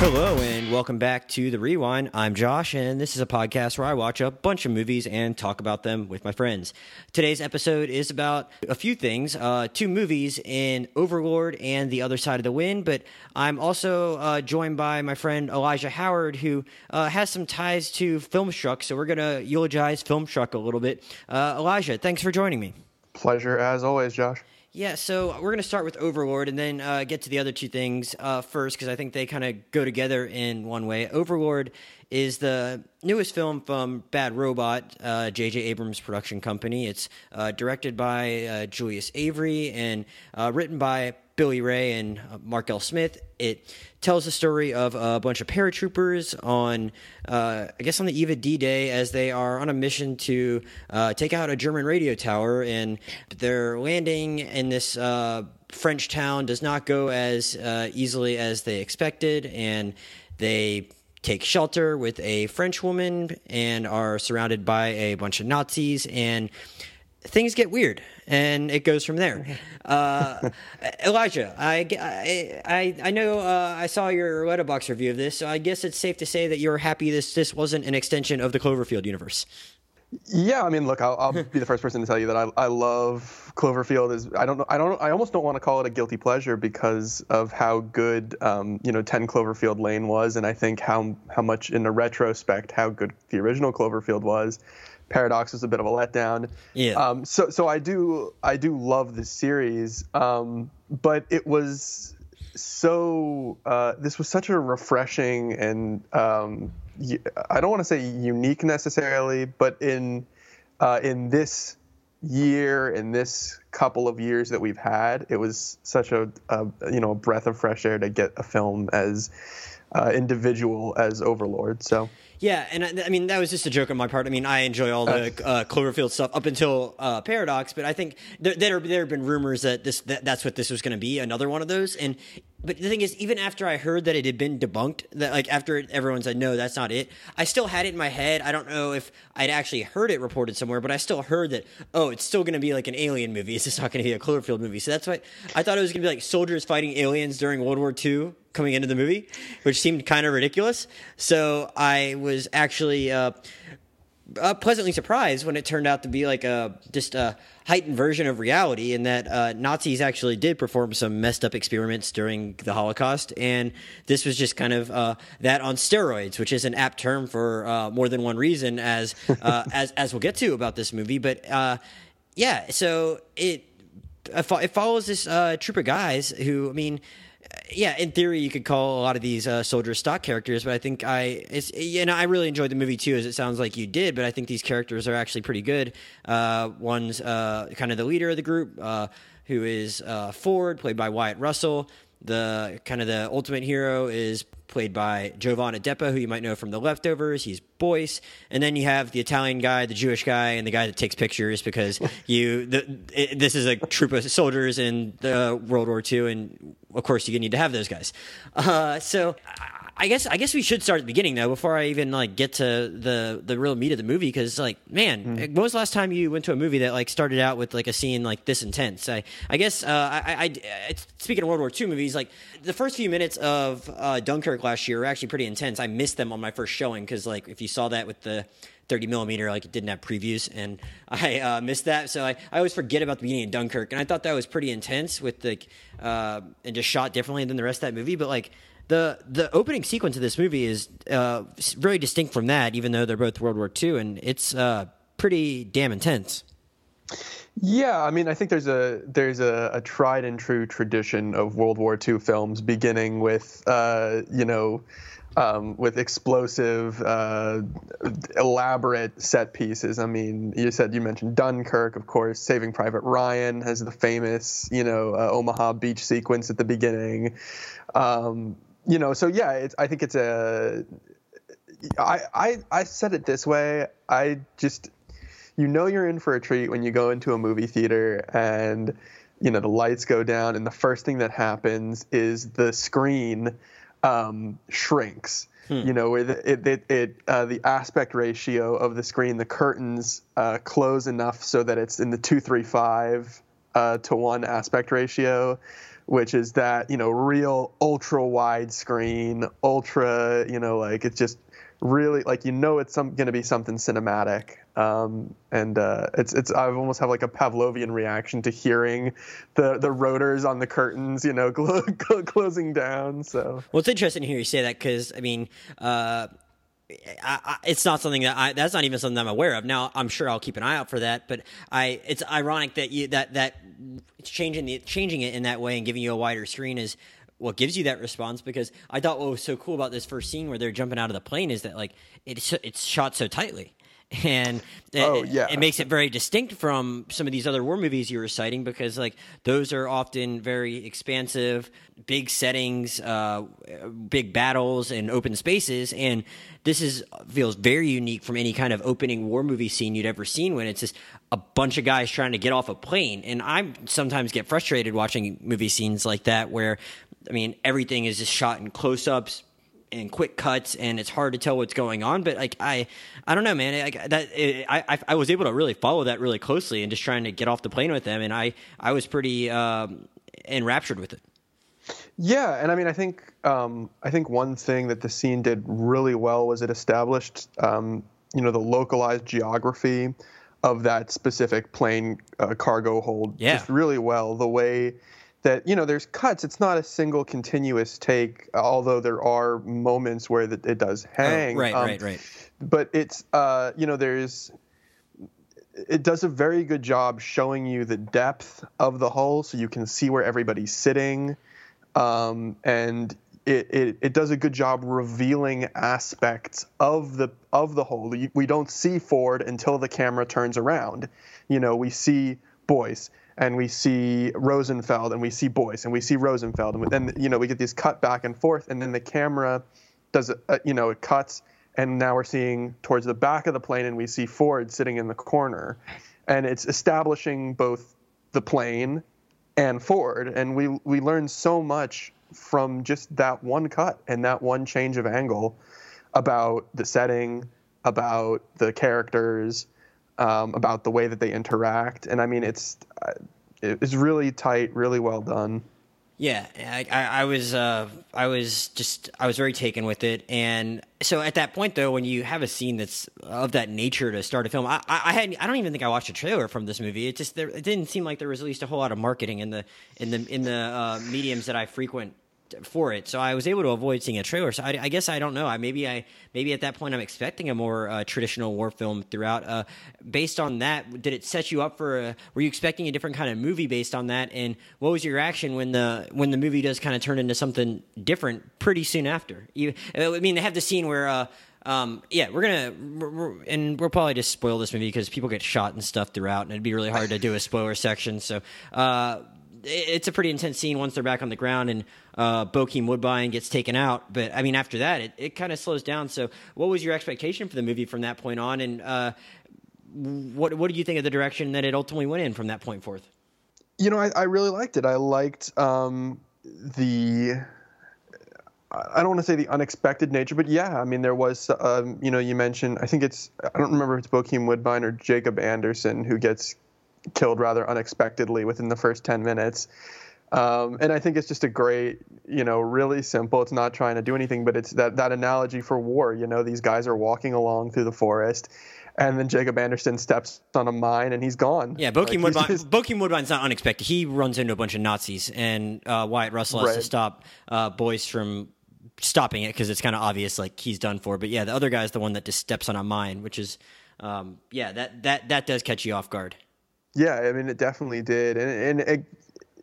Hello and welcome back to the Rewind. I'm Josh, and this is a podcast where I watch a bunch of movies and talk about them with my friends. Today's episode is about a few things uh, two movies in Overlord and The Other Side of the Wind, but I'm also uh, joined by my friend Elijah Howard, who uh, has some ties to Filmstruck, so we're going to eulogize Filmstruck a little bit. Uh, Elijah, thanks for joining me. Pleasure as always, Josh. Yeah, so we're going to start with Overlord and then uh, get to the other two things uh, first because I think they kind of go together in one way. Overlord is the newest film from Bad Robot, J.J. Uh, Abrams' production company. It's uh, directed by uh, Julius Avery and written by Billy Ray and uh, Mark L. Smith. It tells the story of a bunch of paratroopers on, uh, I guess, on the eve of D Day as they are on a mission to uh, take out a German radio tower. And their landing in this uh, French town does not go as uh, easily as they expected. And they take shelter with a French woman and are surrounded by a bunch of Nazis. And things get weird and it goes from there. Uh, Elijah, I, I, I know uh, I saw your Letterboxd review of this, so I guess it's safe to say that you're happy this this wasn't an extension of the Cloverfield universe. Yeah, I mean, look, I'll, I'll be the first person to tell you that I, I love Cloverfield. Is I don't know, I don't, I almost don't want to call it a guilty pleasure because of how good, um, you know, Ten Cloverfield Lane was, and I think how how much in the retrospect how good the original Cloverfield was. Paradox was a bit of a letdown. Yeah. Um, so so I do I do love this series, um, but it was so uh, this was such a refreshing and um, I don't want to say unique necessarily, but in uh, in this year in this couple of years that we've had, it was such a, a you know a breath of fresh air to get a film as uh, individual as Overlord. So. Yeah, and I, I, mean that was just a joke on my part. I mean I enjoy all the uh, Cloverfield stuff up until uh, Paradox, but I think there there, there have been rumors that this that, that's what this was going to be, another one of those. And but the thing is, even after I heard that it had been debunked, that like after everyone said no, that's not it, I still had it in my head. I don't know if I'd actually heard it reported somewhere, but I still heard that oh, it's still going to be like an alien movie. It's just not going to be a Cloverfield movie. So that's why I thought it was going to be like soldiers fighting aliens during World War II coming into the movie, which seemed kind of ridiculous. So I was actually uh, uh, pleasantly surprised when it turned out to be like a just a heightened version of reality, and that uh, Nazis actually did perform some messed up experiments during the Holocaust, and this was just kind of uh, that on steroids, which is an apt term for uh, more than one reason, as uh, as as we'll get to about this movie. But yeah, so it it follows this troop of guys who, I mean yeah, in theory, you could call a lot of these uh, soldiers stock characters, but I think I, it's, you know, I really enjoyed the movie too, as it sounds like you did. But I think these characters are actually pretty good. Uh, one's uh, kind of the leader of the group, uh, who is uh, Ford, played by Wyatt Russell. The kind of the ultimate hero is played by Jovan Adepo, who you might know from The Leftovers. He's Boyce, and then you have the Italian guy, the Jewish guy, and the guy that takes pictures because you the, it, this is a troop of soldiers in the World War II, and of course you need to have those guys. Uh, so I guess I guess we should start at the beginning though, before I even like get to the the real meat of the movie. Because like, man, mm. when was the last time you went to a movie that like started out with like a scene like this intense? I I guess uh, I, I, I, speaking of World War II movies, like the first few minutes of uh, Dunkirk last year were actually pretty intense. I missed them on my first showing because like if you saw that with the 30 millimeter, like it didn't have previews, and I uh, missed that. So I, I always forget about the beginning of Dunkirk, and I thought that was pretty intense with the uh, and just shot differently than the rest of that movie. But like the the opening sequence of this movie is uh, distinct from that, even though they're both World War II, and it's uh, pretty damn intense. Yeah, I mean, I think there's a there's a, a tried and true tradition of World War II films, beginning with uh, you know. Um, with explosive, uh, elaborate set pieces. I mean, you said you mentioned Dunkirk, of course. Saving Private Ryan has the famous, you know, uh, Omaha Beach sequence at the beginning. Um, you know, so yeah, I think it's a. I, I I said it this way. I just, you know, you're in for a treat when you go into a movie theater and, you know, the lights go down and the first thing that happens is the screen um, shrinks. Hmm. You know, where the, it, it, it uh, the aspect ratio of the screen, the curtains uh, close enough so that it's in the two three five uh, to one aspect ratio which is that you know real ultra wide screen, ultra you know like it's just really like you know it's going to be something cinematic um, and uh, it's it's I almost have like a Pavlovian reaction to hearing the the rotors on the curtains, you know, closing down. So well, it's interesting to hear you say that because I mean. Uh, I, I, it's not something that I, that's not even something I'm aware of. Now, I'm sure I'll keep an eye out for that, but I, it's ironic that you, that, that it's changing the, changing it in that way and giving you a wider screen is what gives you that response because I thought what was so cool about this first scene where they're jumping out of the plane is that like it's, it's shot so tightly and oh, it, yeah. it makes it very distinct from some of these other war movies you were citing because like those are often very expansive big settings uh, big battles and open spaces and this is feels very unique from any kind of opening war movie scene you'd ever seen when it's just a bunch of guys trying to get off a plane and i sometimes get frustrated watching movie scenes like that where i mean everything is just shot in close-ups and quick cuts and it's hard to tell what's going on but like i i don't know man like that it, i i was able to really follow that really closely and just trying to get off the plane with them and i i was pretty um enraptured with it yeah and i mean i think um i think one thing that the scene did really well was it established um you know the localized geography of that specific plane uh, cargo hold yeah. just really well the way that you know there's cuts. It's not a single continuous take although there are moments where it does oh, hang oh, right um, right right. but it's uh, you know there's it does a very good job showing you the depth of the hull so you can see where everybody's sitting um, and it, it, it, does a good job revealing aspects of the of the hull. We don't see Ford until the camera turns around. You know we see Boyce and we see Rosenfeld and we see Boyce and we see Rosenfeld and then you know we get these cut back and forth and then the camera does a, you know it cuts and now we're seeing towards the back of the plane and we see Ford sitting in the corner. And it's establishing both the plane and Ford and we we learn so much from just that one cut and that one change of angle about the setting about the characters um, about the way that they interact. And I mean, it's uh, it's really tight, really well done. Yeah, I, I, I was uh, I was just I was very taken with it, and so at that point though, when you have a scene that's of that nature to start a film, I, I had I don't even think I watched a trailer from this movie. It just there, it didn't seem like there was at least a whole lot of marketing in the in the in the uh, mediums that I frequent for it, so I was able to avoid seeing a trailer. So I, I guess I don't know. I maybe I maybe at that point I'm expecting a more uh, traditional war film throughout. Uh, based on that, did it set you up for? A, were you expecting a different kind of movie based on that? And what was your reaction when the when the movie does kind of turn into something different pretty soon after? You, I mean, they have the scene where. Uh, um, yeah, we're gonna, we're, we're, and we'll probably just spoil this movie because people get shot and stuff throughout, and it'd be really hard to do a spoiler section. So, uh, it's a pretty intense scene once they're back on the ground and uh, Bokeem Woodbine gets taken out. But I mean, after that, it, it kind of slows down. So, what was your expectation for the movie from that point on, and uh, what what do you think of the direction that it ultimately went in from that point forth? You know, I, I really liked it. I liked um, the. I don't want to say the unexpected nature, but yeah, I mean, there was, um, you know, you mentioned, I think it's, I don't remember if it's Bokeem Woodbine or Jacob Anderson who gets killed rather unexpectedly within the first 10 minutes. Um, and I think it's just a great, you know, really simple. It's not trying to do anything, but it's that, that analogy for war. You know, these guys are walking along through the forest, and then Jacob Anderson steps on a mine and he's gone. Yeah, Bokeem like, Woodbine. Just... Bokeem Woodbine's not unexpected. He runs into a bunch of Nazis, and uh, Wyatt Russell has right. to stop uh, Boyce from stopping it because it's kind of obvious, like he's done for. But yeah, the other guy's the one that just steps on a mine, which is, um, yeah, that that that does catch you off guard. Yeah, I mean, it definitely did, and and it,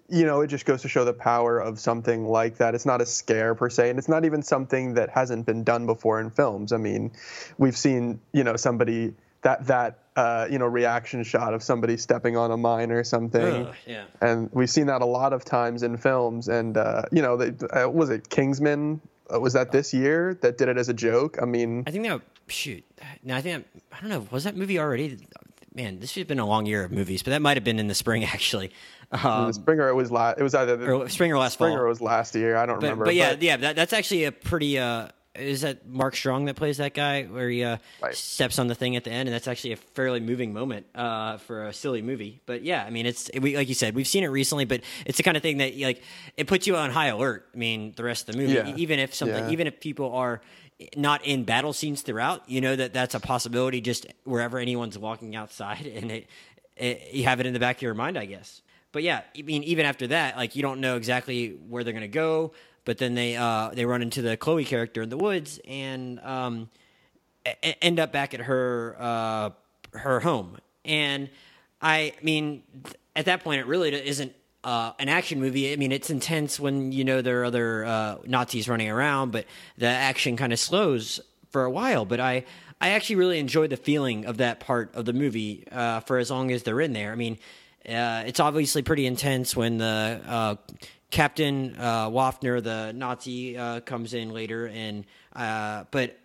you know, it just goes to show the power of something like that. It's not a scare per se, and it's not even something that hasn't been done before in films. I mean, we've seen, you know, somebody that that uh, you know reaction shot of somebody stepping on a mine or something, Ugh, yeah. and we've seen that a lot of times in films. And uh, you know, they, uh, was it Kingsman? Uh, was that this year that did it as a joke? I mean, I think that shoot. No, I think I don't know. Was that movie already? Man, this has been a long year of movies, but that might have been in the spring actually. Um, Springer, it was last. It was either the, or spring or last Springer fall. was last year. I don't but, remember. But yeah, but, yeah, that, that's actually a pretty. Uh, is that Mark Strong that plays that guy where he uh, Right. steps on the thing at the end, and that's actually a fairly moving moment uh, for a silly movie. But yeah, I mean, it's we, like you said, we've seen it recently, but it's the kind of thing that like it puts you on high alert. I mean, the rest of the movie, Yeah. even if something, Yeah. even if people are not in battle scenes throughout, you know that that's a possibility just wherever anyone's walking outside, and it, it you have it in the back of your mind, I guess. But yeah, I mean, even after that, like you don't know exactly where they're gonna go. But then they uh, they run into the Chloe character in the woods and um, e- end up back at her uh, her home. And I mean, at that point, it really isn't uh, an action movie. I mean, it's intense when you know there are other uh, Nazis running around, but the action kind of slows for a while. But I I actually really enjoy the feeling of that part of the movie uh, for as long as they're in there. I mean, uh, it's obviously pretty intense when the uh, Captain uh, Wafner, the Nazi, comes in later, and but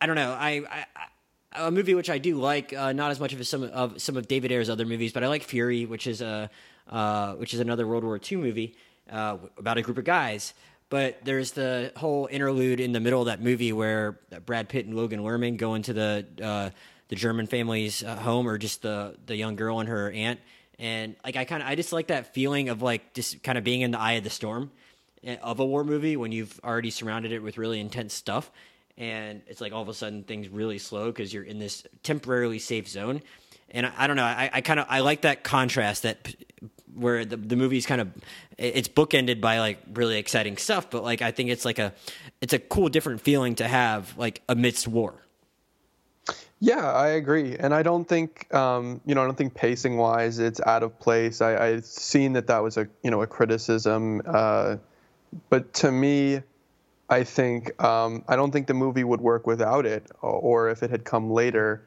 I don't know. I, I, I a movie which I do like, uh, not as much of some of some of David Ayer's other movies, but I like Fury, which is a uh, which is another World War II movie uh, about a group of guys. But there's the whole interlude in the middle of that movie where Brad Pitt and Logan Lerman go into the uh, the German family's uh, home, or just the the young girl and her aunt, and like I kind of I just like that feeling of like just kind of being in the eye of the storm eh, of a war movie when you've already surrounded it with really intense stuff. And it's like all of a sudden things really slow because you're in this temporarily safe zone and i, I don't know i, I kind of i like that contrast that where the, the movie's kind of it's bookended by like really exciting stuff but like i think it's like a it's a cool different feeling to have like amidst war Yeah, I agree, and I don't think um, you know I don't think pacing wise it's out of place. I, I've seen that that was a you know a criticism, uh, but to me, I think um, I don't think the movie would work without it, or if it had come later.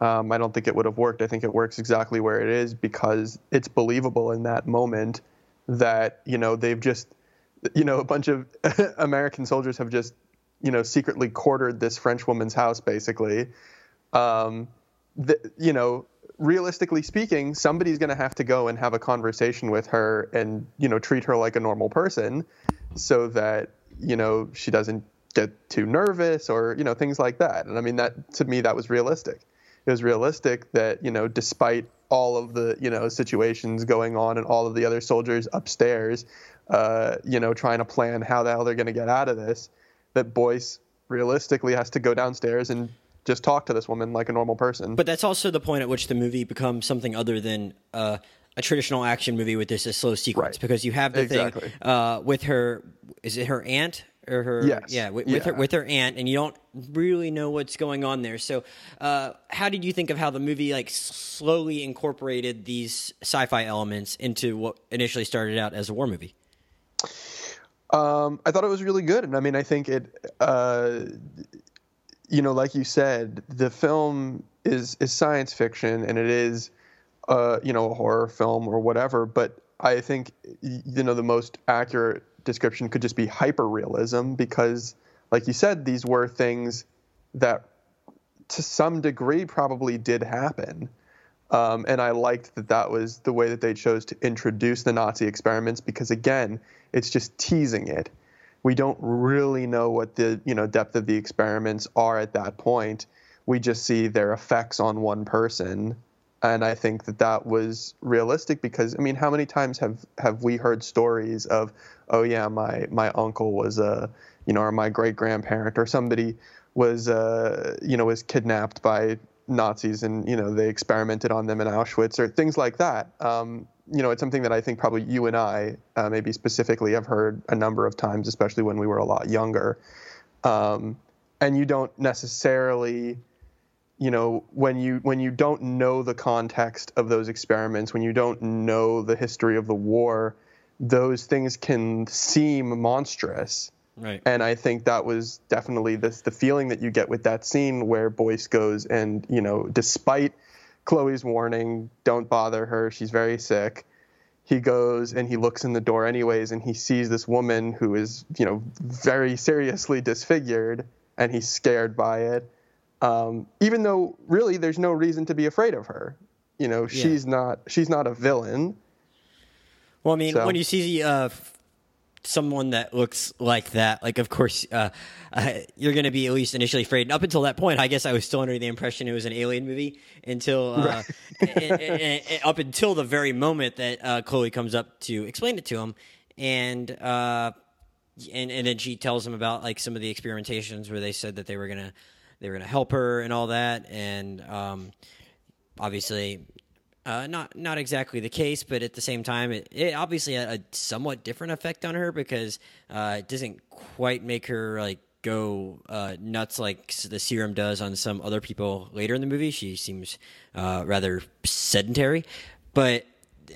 Um, I don't think it would have worked. I think it works exactly where it is because it's believable in that moment that you know they've just you know a bunch of American soldiers have just you know secretly quartered this French woman's house basically um, you know, realistically speaking, somebody's going to have to go and have a conversation with her and, you know, treat her like a normal person so that, you know, she doesn't get too nervous or, you know, things like that. And I mean, that to me, that was realistic. It was realistic that, you know, despite all of the, you know, situations going on and all of the other soldiers upstairs, uh, you know, trying to plan how the hell they're going to get out of this, that Boyce realistically has to go downstairs and just talk to this woman like a normal person. But that's also the point at which the movie becomes something other than uh, a traditional action movie with this a slow sequence Right. because you have the Exactly. thing uh, with her. Is it her aunt or her? Yes. Yeah, with, with her with her aunt, and you don't really know what's going on there. So, uh, how did you think of how the movie like slowly incorporated these sci-fi elements into what initially started out as a war movie? Um, I thought it was really good, and I mean, I think it, uh, you know, like you said, the film is is science fiction, and it is, uh, you know, a horror film or whatever. But I think, you know, the most accurate description could just be hyperrealism because, like you said, these were things that, to some degree, probably did happen. Um, and I liked that that was the way that they chose to introduce the Nazi experiments because again, it's just teasing it. We don't really know what the you know depth of the experiments are at that point. We just see their effects on one person, and I think that that was realistic because I mean, how many times have have we heard stories of, oh yeah, my my uncle was a you know, or my great grandparent or somebody was uh, you know was kidnapped by Nazis and you know they experimented on them in Auschwitz or things like that. Um, you know, it's something that I think probably you and I, uh, maybe specifically, have heard a number of times, especially when we were a lot younger. Um, and you don't necessarily, you know, when you when you don't know the context of those experiments, when you don't know the history of the war, those things can seem monstrous. Right. And I think that was definitely the the feeling that you get with that scene where Boyce goes and you know, despite Chloe's warning, don't bother her, she's very sick. He goes and he looks in the door anyways, and he sees this woman who is you know very seriously disfigured, and he's scared by it. Um, even though really there's no reason to be afraid of her. You know, she's not she's not a villain. Well, I mean, So- when you see uh, someone that looks like that, like of course uh, uh, you're going to be at least initially afraid. And up until that point, I guess I was still under the impression it was an alien movie until uh, right. and, and, and, up until the very moment that uh, Chloe comes up to explain it to him, and uh, and and then she tells him about like some of the experimentations where they said that they were gonna they were gonna help her and all that, and um, obviously uh, not not exactly the case, but at the same time, it, it obviously had a somewhat different effect on her because uh, it doesn't quite make her like go uh, nuts like the serum does on some other people later in the movie. She seems uh, rather sedentary, but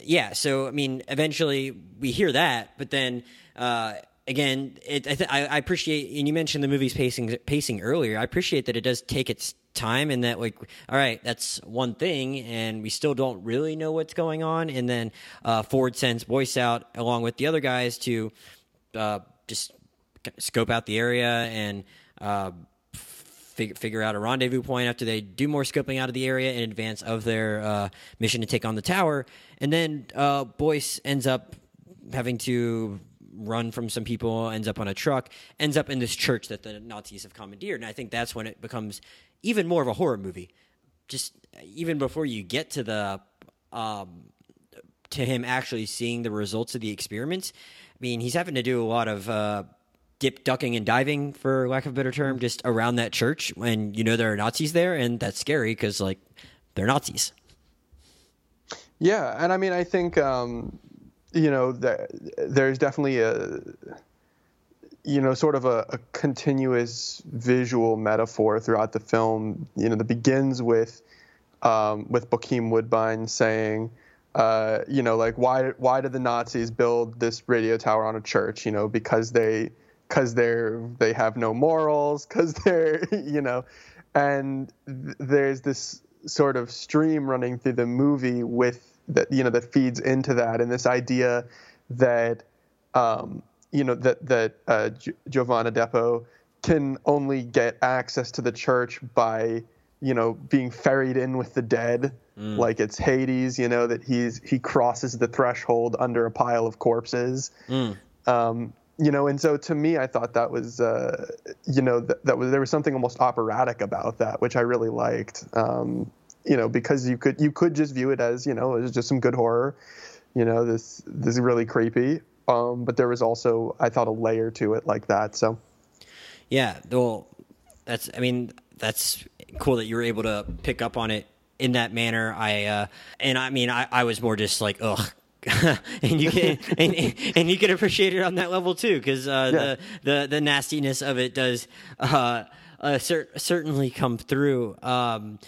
yeah. So I mean, eventually we hear that, but then uh, again, it, I, th- I, appreciate, and you mentioned the movie's pacing pacing earlier. I appreciate that it does take its time and that like all right that's one thing and we still don't really know what's going on and then uh, ford sends boyce out along with the other guys to uh, just scope out the area and uh, figure, figure out a rendezvous point after they do more scoping out of the area in advance of their uh, mission to take on the tower and then uh, boyce ends up having to run from some people, ends up on a truck, ends up in this church that the Nazis have commandeered. And I think that's when it becomes even more of a horror movie. Just even before you get to the um, to him actually seeing the results of the experiments. I mean, he's having to do a lot of uh, dip, ducking, and diving, for lack of a better term, just around that church when you know there are Nazis there, and that's scary because like they're Nazis. Yeah, and I mean, I think um, you know there, there's definitely a you know, sort of a, a, continuous visual metaphor throughout the film. You know, that begins with um, with Bokeem Woodbine saying, uh, you know, like why why did the Nazis build this radio tower on a church? You know, because they because they're they have no morals, because they're you know, and th- there's this sort of stream running through the movie with that you know that feeds into that and this idea that um, you know that that uh, Jovan Adepo can only get access to the church by you know being ferried in with the dead mm. like it's hades you know that he's he crosses the threshold under a pile of corpses mm. um, you know and so to me i thought that was uh, you know that, that was there was something almost operatic about that which i really liked um, you know because you could you could just view it as you know it was just some good horror you know this this is really creepy um, but there was also I thought a layer to it like that. So yeah, well, that's I mean that's cool that you were able to pick up on it in that manner. I uh, and I mean I, I was more just like ugh. and you can and, and you can appreciate it on that level too because uh, yeah. the, the the nastiness of it does uh, uh, cer- certainly come through. Um,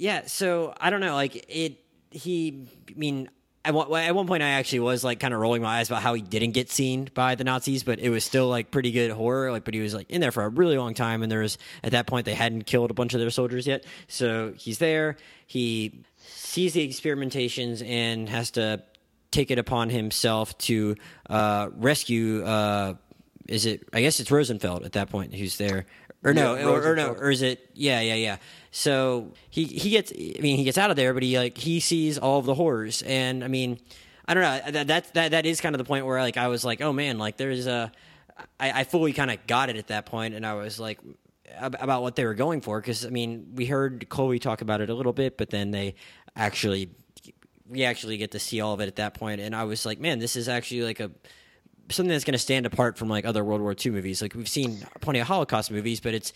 yeah, so I don't know, like it. He, I mean, at one, at one point I actually was like kind of rolling my eyes about how he didn't get seen by the Nazis, but it was still like pretty good horror. Like, but he was like in there for a really long time, and there was at that point they hadn't killed a bunch of their soldiers yet. So he's there. He sees the experimentations and has to take it upon himself to uh, rescue. Uh, is it? I guess it's Rosenfeld at that point who's there, or no, yeah, or, or, no, or is it? Yeah, yeah, yeah. So he he gets. I mean, he gets out of there, but he like he sees all of the horrors, and I mean, I don't know. That that that, that is kind of the point where like I was like, oh man, like there's a. I, I fully kind of got it at that point, and I was like about what they were going for because I mean we heard Chloe talk about it a little bit, but then they actually we actually get to see all of it at that point, and I was like, man, this is actually like a something that's going to stand apart from like other World War II movies. Like we've seen plenty of Holocaust movies, but it's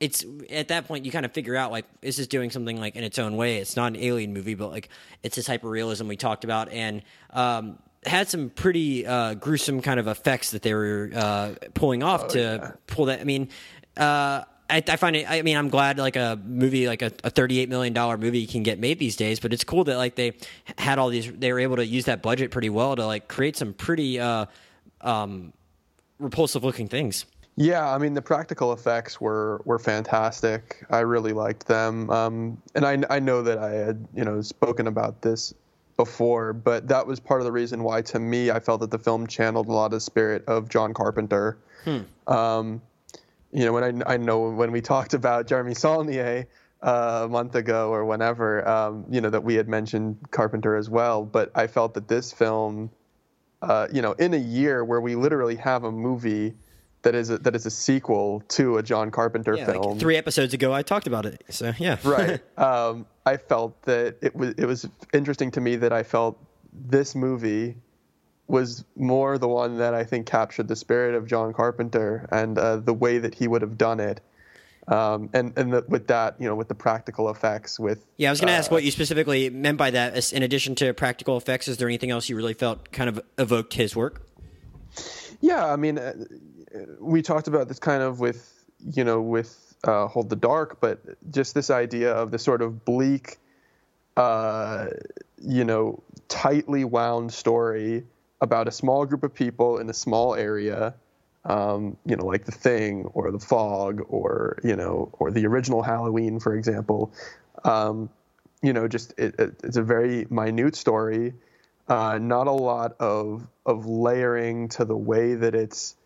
it's at that point you kind of figure out like this is doing something like in its own way. It's not an alien movie, but like it's this hyper realism we talked about and um, had some pretty uh, gruesome kind of effects that they were uh, pulling off oh, to yeah. pull that. I mean. Uh, I, I, find it. I mean, I'm glad like a movie like a, a 38 million dollar movie can get made these days. But it's cool that like they had all these. They were able to use that budget pretty well to like create some pretty uh, um, repulsive looking things. Yeah, I mean the practical effects were were fantastic. I really liked them, um, and I I know that I had you know spoken about this before, but that was part of the reason why to me I felt that the film channeled a lot of the spirit of John Carpenter. Hmm. Um, you know, when I I know when we talked about Jeremy Saulnier uh, a month ago or whenever, um, you know that we had mentioned Carpenter as well, but I felt that this film uh, you know, in a year where we literally have a movie that is a, that is a sequel to a John Carpenter Yeah, film. like three episodes ago, I talked about it. So yeah, right. Um, I felt that it was it was interesting to me that I felt this movie was more the one that I think captured the spirit of John Carpenter and uh, the way that he would have done it. Um, and and the, with that, you know, with the practical effects, with Yeah, I was going to uh, ask what you specifically meant by that. In addition to practical effects, is there anything else you really felt kind of evoked his work? Yeah, I mean, uh, we talked about this kind of with you know with uh, Hold the Dark, but just this idea of the sort of bleak, uh, you know, tightly wound story about a small group of people in a small area. Um, you know, like the Thing or the Fog or you know or the original Halloween, for example. Um, you know, just it, it, it's a very minute story. Uh, not a lot of of layering to the way that it's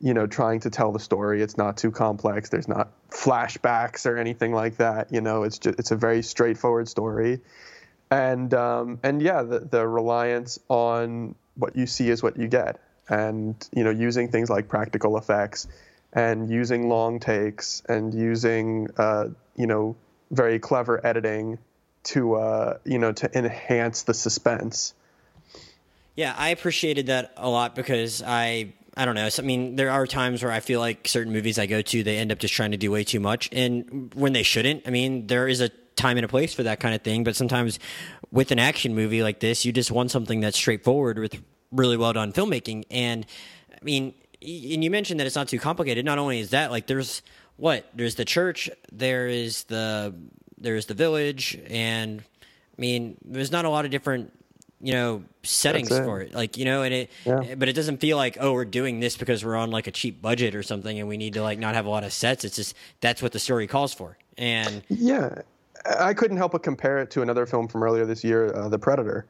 you know trying to tell the story. It's not too complex. There's not flashbacks or anything like that. You know, it's just it's a very straightforward story, and um, and yeah, the the reliance on what you see is what you get, and you know using things like practical effects, and using long takes, and using uh, you know very clever editing to uh, you know to enhance the suspense. Yeah, I appreciated that a lot because I I don't know. I mean, there are times where I feel like certain movies I go to they end up just trying to do way too much, and when they shouldn't. I mean, there is a time and a place for that kind of thing, but sometimes with an action movie like this, you just want something that's straightforward with really well done filmmaking. And I mean, and you mentioned that it's not too complicated. Not only is that like there's what there's the church, there is the there's the village, and I mean, there's not a lot of different you know settings it. for it like you know and it Yeah. but it doesn't feel like oh we're doing this because we're on like a cheap budget or something and we need to like not have a lot of sets it's just that's what the story calls for and Yeah, I couldn't help but compare it to another film from earlier this year, uh, The Predator.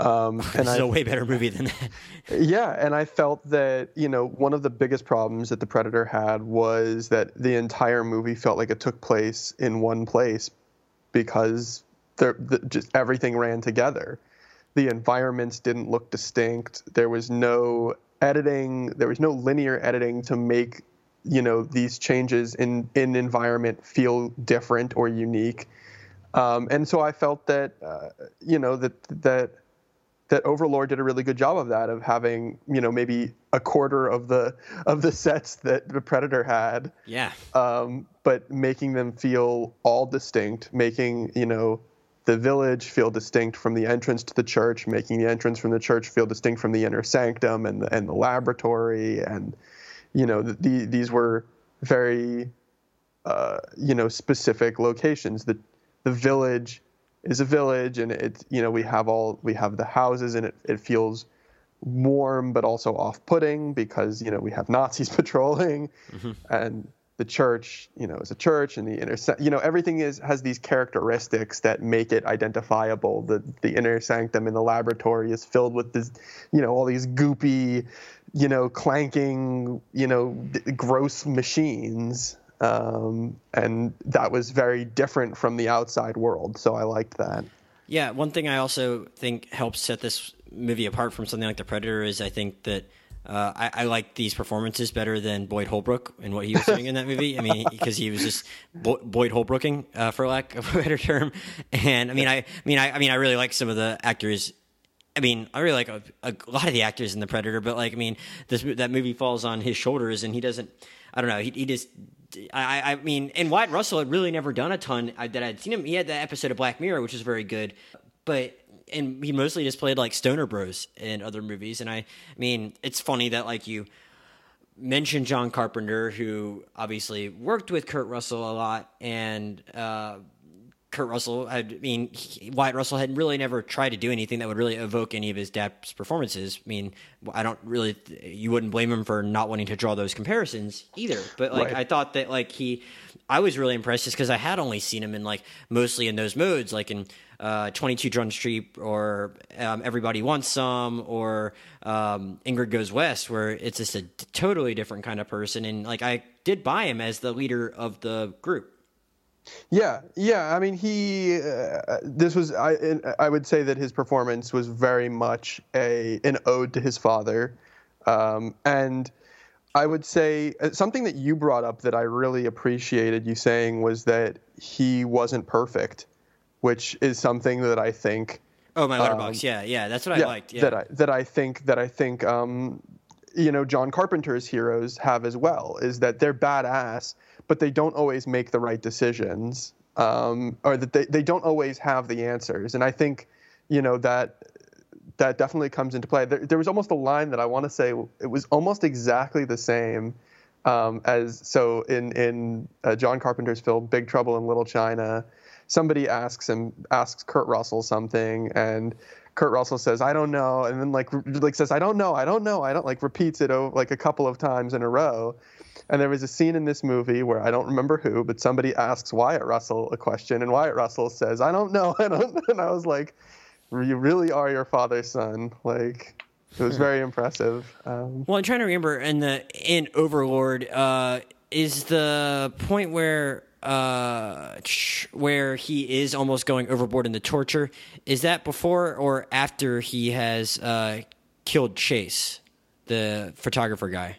Um, and this is a way better movie than that yeah, and I felt that you know one of the biggest problems that The Predator had was that the entire movie felt like it took place in one place because there the, just everything ran together. The environments didn't look distinct. There was no editing. There was no linear editing to make you know these changes in in environment feel different or unique. Um, and so I felt that uh, you know that that that Overlord did a really good job of that, of having you know maybe a quarter of the of the sets that the Predator had, yeah um, but making them feel all distinct, making you know the village feel distinct from the entrance to the church, making the entrance from the church feel distinct from the inner sanctum and the, and the laboratory, and you know the, the, these were very uh, you know specific locations. The the village is a village, and it's you know we have all we have the houses, and it, it feels warm but also off-putting because you know we have Nazis patrolling, mm-hmm. and the church you know is a church, and the inner you know everything is has these characteristics that make it identifiable. The the inner sanctum in the laboratory is filled with this you know all these goopy you know clanking you know d- gross machines. Um, and that was very different from the outside world, so I liked that. Yeah, one thing I also think helps set this movie apart from something like The Predator is I think that uh, I, I like these performances better than Boyd Holbrook and what he was doing in that movie. I mean, because he was just Bo- Boyd Holbrooking, uh, for lack of a better term. And I mean, I, I mean, I, I mean, I really like some of the actors. I mean, I really like a, a lot of the actors in The Predator, but like, I mean, this that movie falls on his shoulders, and he doesn't. I don't know. He, he just. I, I mean, and Wyatt Russell had really never done a ton that I'd seen him. He had that episode of Black Mirror, which was very good, but and he mostly just played like Stoner Bros in other movies. And I, I mean, it's funny that like you mentioned John Carpenter, who obviously worked with Kurt Russell a lot, and uh, Kurt Russell I mean, he, Wyatt Russell had really never tried to do anything that would really evoke any of his dad's performances. I mean, I don't really, you wouldn't blame him for not wanting to draw those comparisons either. But like, Right. I thought that like he, I was really impressed just because I had only seen him in like mostly in those modes, like in uh, 22 Jump Street or um, Everybody Wants Some or um, Ingrid Goes West, where it's just a totally different kind of person. And like, I did buy him as the leader of the group. Yeah, yeah. I mean, he. Uh, this was. I. I would say that his performance was very much a an ode to his father, um, and I would say uh, something that you brought up that I really appreciated you saying was that he wasn't perfect, which is something that I think. Oh, my Letterboxd. Um, yeah, yeah. That's what yeah, I liked. Yeah. That I that I think that I think um, you know John Carpenter's heroes have as well is that they're badass but they don't always make the right decisions, um, or that they, they don't always have the answers. And I think, you know, that that definitely comes into play. There, there was almost a line that I want to say it was almost exactly the same um, as so in in uh, John Carpenter's film Big Trouble in Little China. Somebody asks him asks Kurt Russell something and. Kurt Russell says, "I don't know," and then like like says, "I don't know, I don't know, I don't," like repeats it like a couple of times in a row, and there was a scene in this movie where I don't remember who, but somebody asks Wyatt Russell a question, and Wyatt Russell says, "I don't know, I don't." And I was like, "You really are your father's son." Like, it was very impressive. Um, well, I'm trying to remember in the in Overlord uh, is the point where uh, where he is almost going overboard in the torture. Is that before or after he has uh, killed Chase, the photographer guy?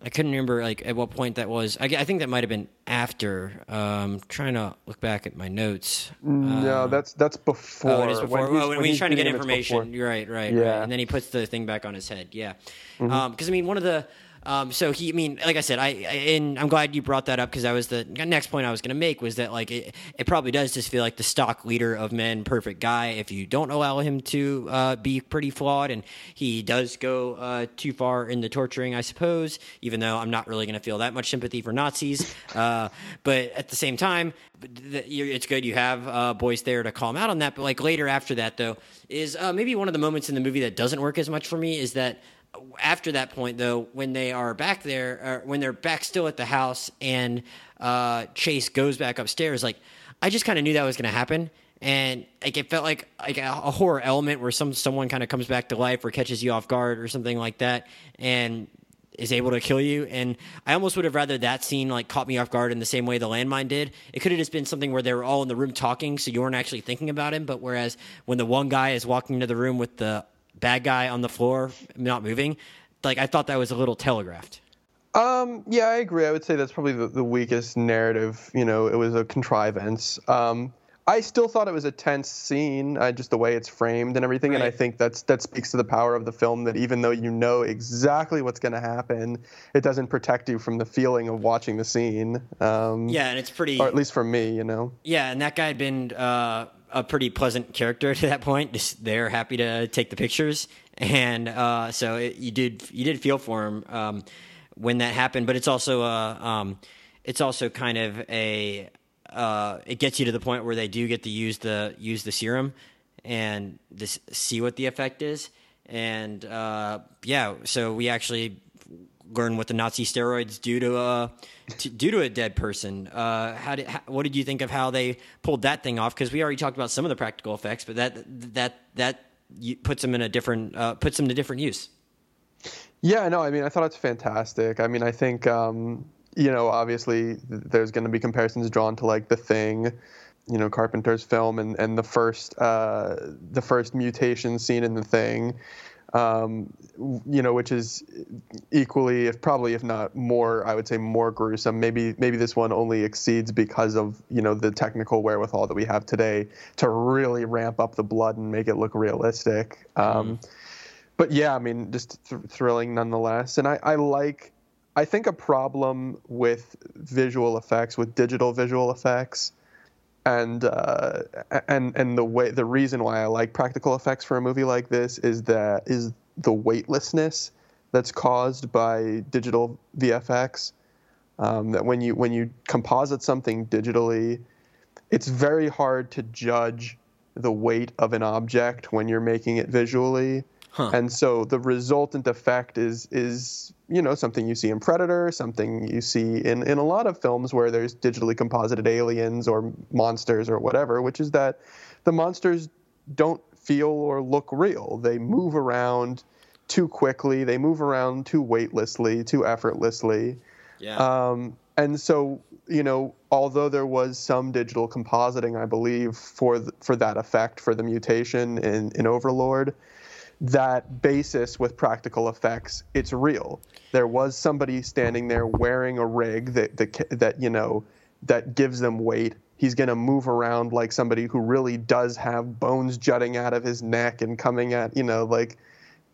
I couldn't remember like at what point that was. I, I think that might have been after. Um, trying to look back at my notes. No, uh, that's that's before. Oh, it is before. When he's, oh, when, when he's, he's trying to get information. You're right, right, yeah. right. And then he puts the thing back on his head. Yeah. Because mm-hmm. um, I mean, one of the um, so he, I mean, like I said, I, I and I'm glad you brought that up because that was the next point I was going to make was that like it, it probably does just feel like the stock leader of men, perfect guy. If you don't allow him to uh, be pretty flawed, and he does go uh, too far in the torturing, I suppose. Even though I'm not really going to feel that much sympathy for Nazis, uh, but at the same time, it's good you have uh, Boyce there to call him out on that. But like later after that, though, is uh, maybe one of the moments in the movie that doesn't work as much for me is that after that point, though, when they are back there, when they're back still at the house, and uh, Chase goes back upstairs, like I just kind of knew that was going to happen, and like it felt like like a, a horror element where some someone kind of comes back to life or catches you off guard or something like that, and is able to kill you. And I almost would have rather that scene like caught me off guard in the same way the landmine did. It could have just been something where they were all in the room talking, so you weren't actually thinking about him. But whereas when the one guy is walking into the room with the bad guy on the floor not moving. Like I thought that was a little telegraphed. Um, yeah, I agree. I would say that's probably the, the weakest narrative. You know, it was a contrivance. Um, I still thought it was a tense scene, uh, just the way it's framed and everything. Right. And I think that's that speaks to the power of the film. That even though you know exactly what's going to happen, it doesn't protect you from the feeling of watching the scene. Um, yeah, and it's pretty, or at least for me, you know. Yeah, and that guy had been uh, a pretty pleasant character to that point. Just they're happy to take the pictures, and uh, so it, you did you did feel for him um, when that happened. But it's also a um, it's also kind of a uh, it gets you to the point where they do get to use the use the serum and see what the effect is. And uh, yeah, so we actually learn what the Nazi steroids do to a to, do to a dead person. Uh, how did how, what did you think of how they pulled that thing off? Because we already talked about some of the practical effects, but that that that puts them in a different uh, puts them to different use. Yeah, no, I mean, I thought it's fantastic. I mean, I think um, you know, obviously, there's going to be comparisons drawn to like the thing you know Carpenter's film and and the first uh, the first mutation scene in the thing um, you know, which is equally, if probably if not more, I would say more gruesome. Maybe maybe this one only exceeds because of you know the technical wherewithal that we have today to really ramp up the blood and make it look realistic. Um, mm. But yeah, I mean, just th- thrilling nonetheless. And I, I like, I think a problem with visual effects, with digital visual effects, and uh, and and the way the reason why I like practical effects for a movie like this is that is the weightlessness that's caused by digital VFX. Um, that when you when you composite something digitally, it's very hard to judge the weight of an object when you're making it visually. Huh. And so the resultant effect is is you know something you see in Predator, something you see in in a lot of films where there's digitally composited aliens or monsters or whatever, which is that the monsters don't feel or look real. They move around too quickly. They move around too weightlessly, too effortlessly. Yeah. Um, and so you know, although there was some digital compositing, I believe, for th- for that effect for the mutation in in Overlord, that basis with practical effects, it's real. There was somebody standing there wearing a rig that that, that you know that gives them weight. He's going to move around like somebody who really does have bones jutting out of his neck and coming at you know like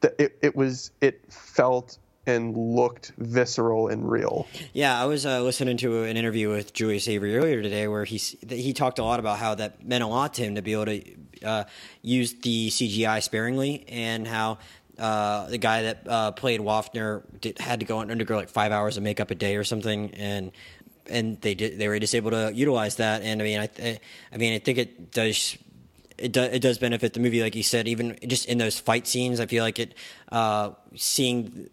the, it, it was it felt and looked visceral and real. Yeah, I was uh, listening to an interview with Julius Avery earlier today where he he talked a lot about how that meant a lot to him to be able to uh, use the CGI sparingly and how uh, the guy that uh, played Wafner did, had to go and undergo like five hours of makeup a day or something, and and they did they were just able to utilize that. And I mean, I I mean, I think it does it, do, it does benefit the movie, like you said, even just in those fight scenes. I feel like it, uh, seeing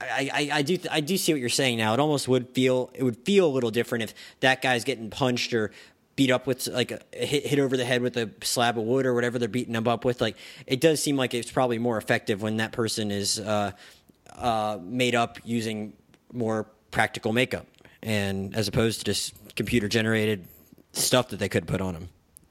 I, I, I, do I do see what you're saying now. It almost would feel it would feel a little different if that guy's getting punched or beat up with like a, hit hit over the head with a slab of wood or whatever they're beating him up with. Like it does seem like it's probably more effective when that person is uh, uh, made up using more practical makeup and as opposed to just computer generated stuff that they could put on him.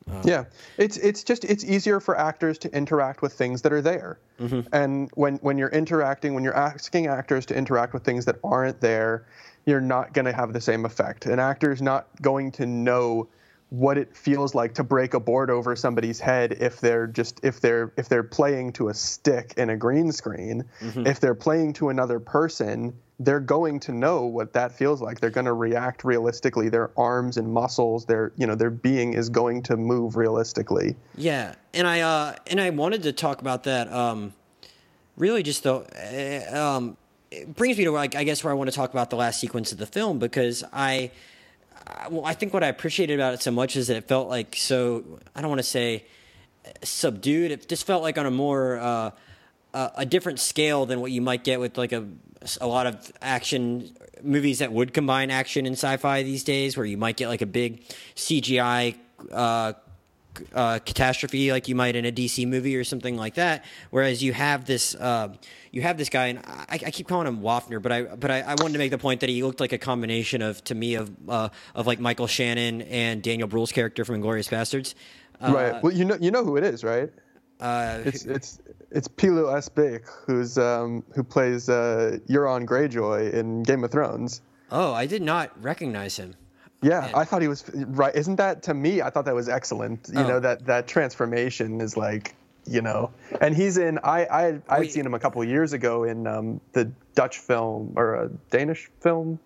Uh, yeah, it's it's just it's easier for actors to interact with things that are there, mm-hmm. and when when you're interacting, when you're asking actors to interact with things that aren't there, you're not going to have the same effect. An actor is not going to know what it feels like to break a board over somebody's head if they're just if they're if they're playing to a stick in a green screen. Mm-hmm. If they're playing to another person, they're going to know what that feels like. They're going to react realistically. Their arms and muscles, their you know, their being is going to move realistically. Yeah, and I uh, and I wanted to talk about that. Um, really, just though, uh, um, it brings me to like I guess where I want to talk about the last sequence of the film because I. Well, I think what I appreciated about it so much is that it felt like so. I don't want to say subdued. It just felt like on a more uh, a different scale than what you might get with like a a lot of action movies that would combine action and sci-fi these days, where you might get like a big CGI uh, uh, catastrophe, like you might in a DC movie or something like that. Whereas you have this, uh, you have this guy, and I, I, keep calling him Wafner, but I, but I, I, wanted to make the point that he looked like a combination of, to me, of, uh, of like Michael Shannon and Daniel Bruhl's character from Inglourious Basterds. right. Well, you know, you know who it is, right? Uh, it's it's it's Pilou Asbæk, who's um, who plays uh, Euron Greyjoy in Game of Thrones. Oh, I did not recognize him. Yeah, Man. I thought he was right. Isn't that to me? I thought that was excellent. You oh. know that that transformation is like you know, and he's in. I I I'd seen him a couple years ago in um, the Dutch film or a Danish film,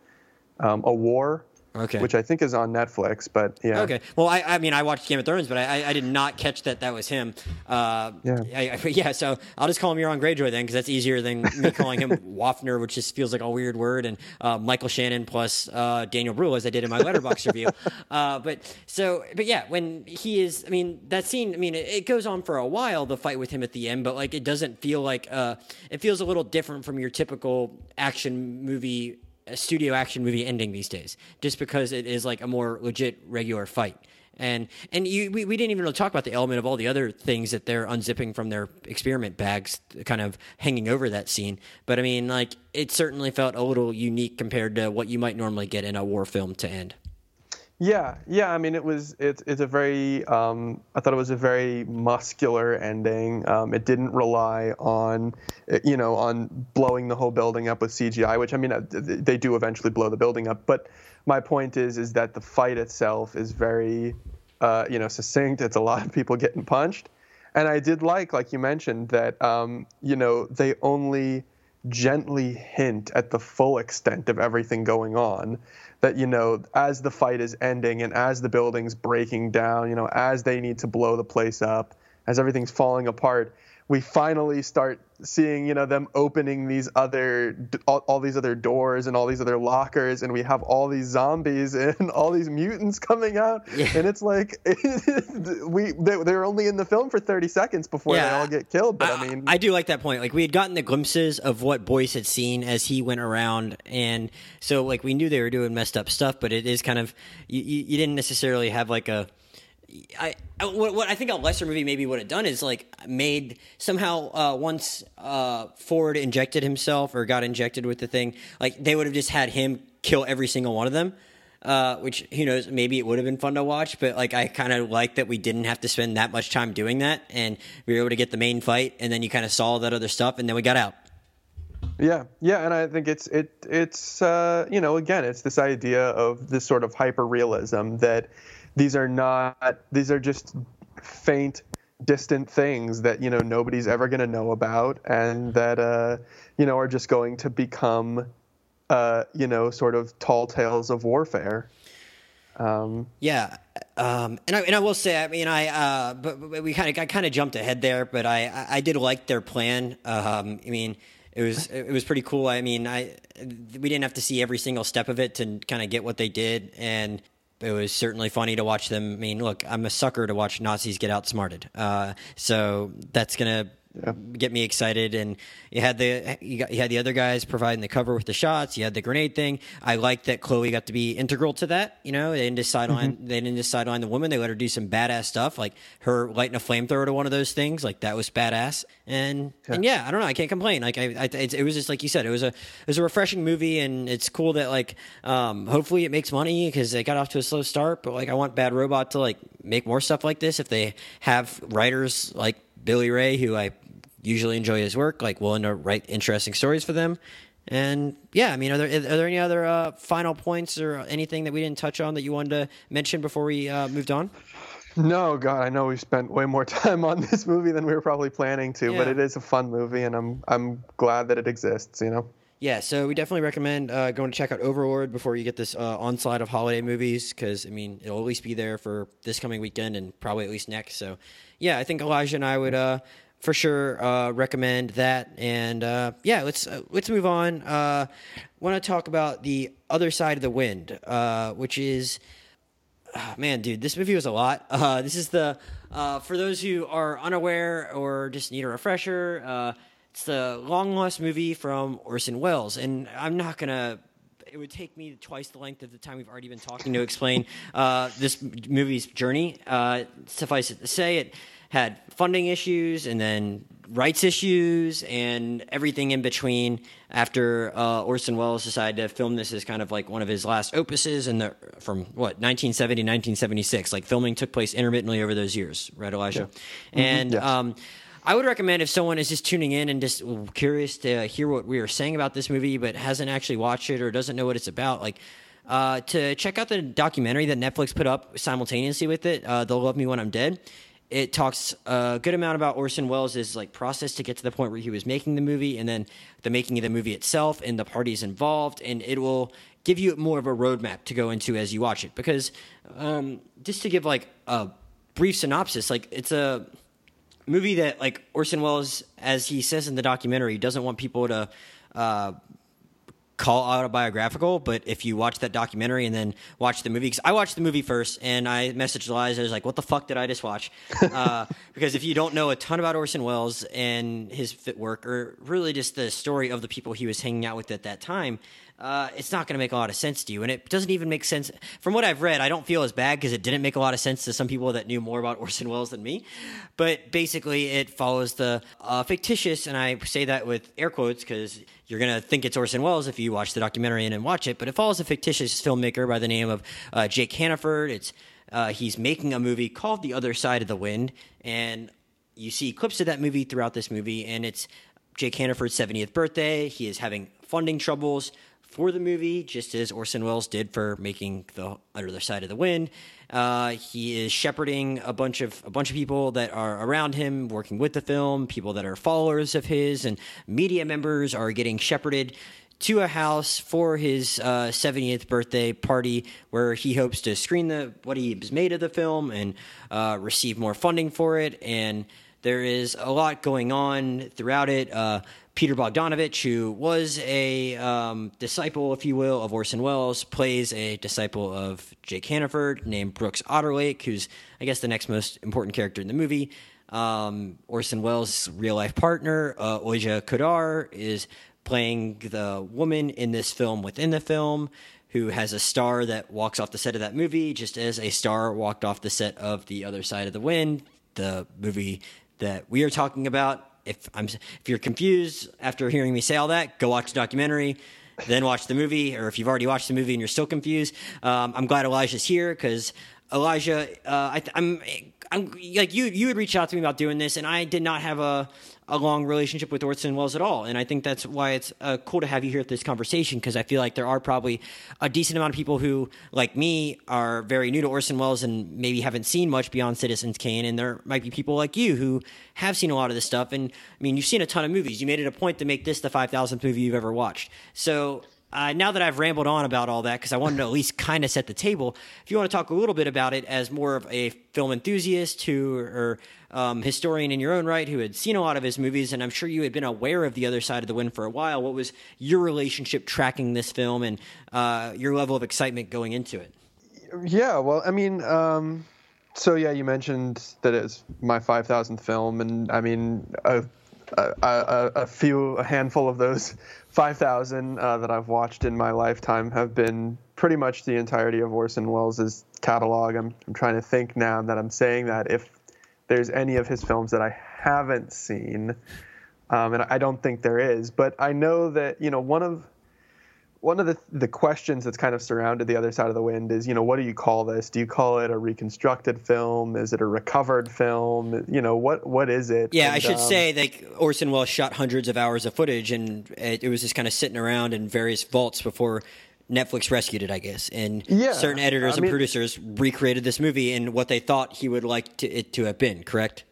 um, A War Okay. Which I think is on Netflix, but yeah. Okay. Well, I, I mean, I watched Game of Thrones, but I, I did not catch that that was him. Uh, yeah. I, I, yeah. So I'll just call him Euron Greyjoy then, because that's easier than me calling him Wafner, which just feels like a weird word, and uh, Michael Shannon plus uh, Daniel Bruhl, as I did in my Letterboxd review. Uh, but so, but yeah, when he is, I mean, that scene, I mean, it, it, goes on for a while, the fight with him at the end, but like it doesn't feel like, uh, it feels a little different from your typical action movie a studio action movie ending these days, just because it is like a more legit regular fight. And and you, we, we didn't even really talk about the element of all the other things that they're unzipping from their experiment bags, kind of hanging over that scene. But I mean, like it certainly felt a little unique compared to what you might normally get in a war film to end. Yeah, yeah. I mean, it was it's it's a very um, I thought it was a very muscular ending. Um, it didn't rely on you know on blowing the whole building up with CGI, which I mean uh, they do eventually blow the building up. But my point is is that the fight itself is very uh, you know succinct. It's a lot of people getting punched, and I did like like you mentioned that um, you know they only gently hint at the full extent of everything going on that you know as the fight is ending and as the building's breaking down you know as they need to blow the place up as everything's falling apart we finally start seeing you know them opening these other all, all, these other doors and all these other lockers and we have all these zombies and all these mutants coming out yeah. and it's like we they, they're only in the film for 30 seconds before yeah. they all get killed but I, I, mean I do like that point like we had gotten the glimpses of what Boyce had seen as he went around and so like we knew they were doing messed up stuff but it is kind of you, you didn't necessarily have like a I, what, what, I think a lesser movie maybe would have done is like made somehow uh, once uh, Ford injected himself or got injected with the thing, like they would have just had him kill every single one of them. uh, which who knows, maybe it would have been fun to watch, but like I kind of like that we didn't have to spend that much time doing that, and we were able to get the main fight, and then you kind of saw that other stuff, and then we got out. Yeah, yeah, and I think it's it it's uh, you know again it's this idea of this sort of hyper realism that these are not these are just faint distant things that you know nobody's ever going to know about and that uh, you know are just going to become uh, you know, sort of tall tales of warfare. Um, yeah, um, and I and I will say, I mean, I uh, but, but we kind of I kind of jumped ahead there, but I I did like their plan. Um, I mean, it was it was pretty cool. I mean, I we didn't have to see every single step of it to kind of get what they did, and it was certainly funny to watch them. I mean, look, I'm a sucker to watch Nazis get outsmarted, uh, so that's gonna yeah. get me excited. And you had the you, got, you had the other guys providing the cover with the shots. You had the grenade thing. I like that Chloe got to be integral to that. You know, they didn't just sideline mm-hmm. they didn't just sideline the woman. They let her do some badass stuff, like her lighting a flamethrower to one of those things. Like that was badass. And yeah. and yeah, I don't know. I can't complain. Like I, I it, it, was just like you said. It was a it was a refreshing movie, and it's cool that like um, hopefully it makes money because they got off to a slow start. But like I want Bad Robot to like make more stuff like this if they have writers like Billy Ray, who I usually enjoy his work, like willing to write interesting stories for them. And yeah, I mean, are there are there any other uh, final points or anything that we didn't touch on that you wanted to mention before we uh, moved on? No, God, I know we spent way more time on this movie than we were probably planning to, yeah. but it is a fun movie, and I'm I'm glad that it exists. You know. Yeah, so we definitely recommend uh, going to check out Overlord before you get this uh, onslaught of holiday movies because I mean it'll at least be there for this coming weekend and probably at least next. So, yeah, I think Elijah and I would uh, for sure uh, recommend that. And uh, yeah, let's uh, let's move on. Uh, Want to talk about the other side of the wind, uh, which is. Oh, man, dude, this movie was a lot. Uh, this is the for those who are unaware or just need a refresher. It's the long lost movie from Orson Welles, and I'm not gonna it would take me twice the length of the time we've already been talking to explain uh, this movie's journey. Uh, suffice it to say, it had funding issues and then rights issues and everything in between after uh, Orson Welles decided to film this as kind of like one of his last opuses and the from what 1970 1976 like filming took place intermittently over those years right Elijah yeah. and mm-hmm. um, I would recommend if someone is just tuning in and just curious to hear what we are saying about this movie but hasn't actually watched it or doesn't know what it's about like uh, to check out the documentary that Netflix put up simultaneously with it, uh, "They'll Love Me When I'm Dead." it talks a good amount about Orson Welles' like process to get to the point where he was making the movie, and then the making of the movie itself, and the parties involved, and it will give you more of a roadmap to go into as you watch it. Because um, just to give like a brief synopsis, like it's a movie that like Orson Welles, as he says in the documentary, doesn't want people to uh, call autobiographical, but if you watch that documentary and then watch the movie, because I watched the movie first and I messaged Elijah, I was like, what the fuck did I just watch? Uh, because if you don't know a ton about Orson Welles and his fit work, or really just the story of the people he was hanging out with at that time, uh, it's not going to make a lot of sense to you. And it doesn't even make sense. From what I've read, I don't feel as bad because it didn't make a lot of sense to some people that knew more about Orson Welles than me. But basically, it follows the uh, fictitious, and I say that with air quotes because you're going to think it's Orson Welles if you watch the documentary and watch it. But it follows a fictitious filmmaker by the name of uh, Jake Hannaford. It's uh, he's making a movie called The Other Side of the Wind, and you see clips of that movie throughout this movie, and it's Jake Hannaford's 70th birthday. He is having funding troubles for the movie, just as Orson Welles did for making the Other Side of the Wind. Uh, he is shepherding a bunch of a bunch of people that are around him, working with the film. People that are followers of his and media members are getting shepherded to a house for his uh, 70th birthday party, where he hopes to screen the what he has made of the film and uh, receive more funding for it. And there is a lot going on throughout it. Peter Bogdanovich, who was a um, disciple, if you will, of Orson Welles, plays a disciple of Jake Hannaford named Brooks Otterlake, who's, I guess, the next most important character in the movie. Um, Orson Welles' real life partner, uh, Oja Kodar, is playing the woman in this film within the film who has a star that walks off the set of that movie, just as a star walked off the set of The Other Side of the Wind, the movie that we are talking about if I'm if you're confused after hearing me say all that, go watch the documentary. then watch the movie, or if you've already watched the movie and you're still confused, um, I'm glad Elijah's here because Elijah, uh, I, am I'm like you. You had reached out to me about doing this, and I did not have a a long relationship with Orson Welles at all. And I think that's why it's uh, cool to have you here at this conversation because I feel like there are probably a decent amount of people who, like me, are very new to Orson Welles and maybe haven't seen much beyond Citizens Kane. And there might be people like you who have seen a lot of this stuff. And I mean, you've seen a ton of movies. You made it a point to make this the 5,000th movie you've ever watched. So uh, now that I've rambled on about all that, because I wanted to at least kind of set the table, if you want to talk a little bit about it as more of a film enthusiast who, or um, historian in your own right, who had seen a lot of his movies, and I'm sure you had been aware of the other side of the wind for a while. What was your relationship tracking this film and uh, your level of excitement going into it? Yeah, well, I mean, um, so yeah, you mentioned that it's my 5,000th film, and I mean, a, a, few, a handful of those 5,000 uh, that I've watched in my lifetime have been pretty much the entirety of Orson Welles' catalog. I'm, I'm trying to think now that I'm saying that if there's any of his films that I haven't seen, um, and I don't think there is, but I know that you know one of one of the the questions that's kind of surrounded the other side of the wind is you know what do you call this? Do you call it a reconstructed film? Is it a recovered film? You know what what is it? Yeah, and, I should um, say like Orson Welles shot hundreds of hours of footage, and it, it was just kind of sitting around in various vaults before Netflix rescued it, I guess, and yeah, certain editors I and mean, producers recreated this movie in what they thought he would like to, it to have been. Correct?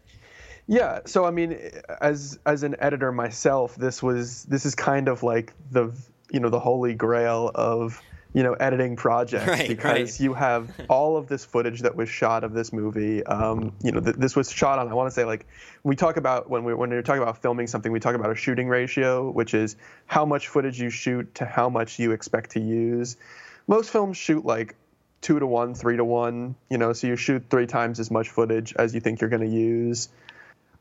Yeah. So I mean, as as an editor myself, this was this is kind of like the you know the holy grail of you know editing projects right, because right. you have all of this footage that was shot of this movie. Um, you know, th- this was shot on. I want to say like we talk about when we when we're talking about filming something, we talk about a shooting ratio, which is how much footage you shoot to how much you expect to use. Most films shoot like two to one, three to one. You know, so you shoot three times as much footage as you think you're going to use.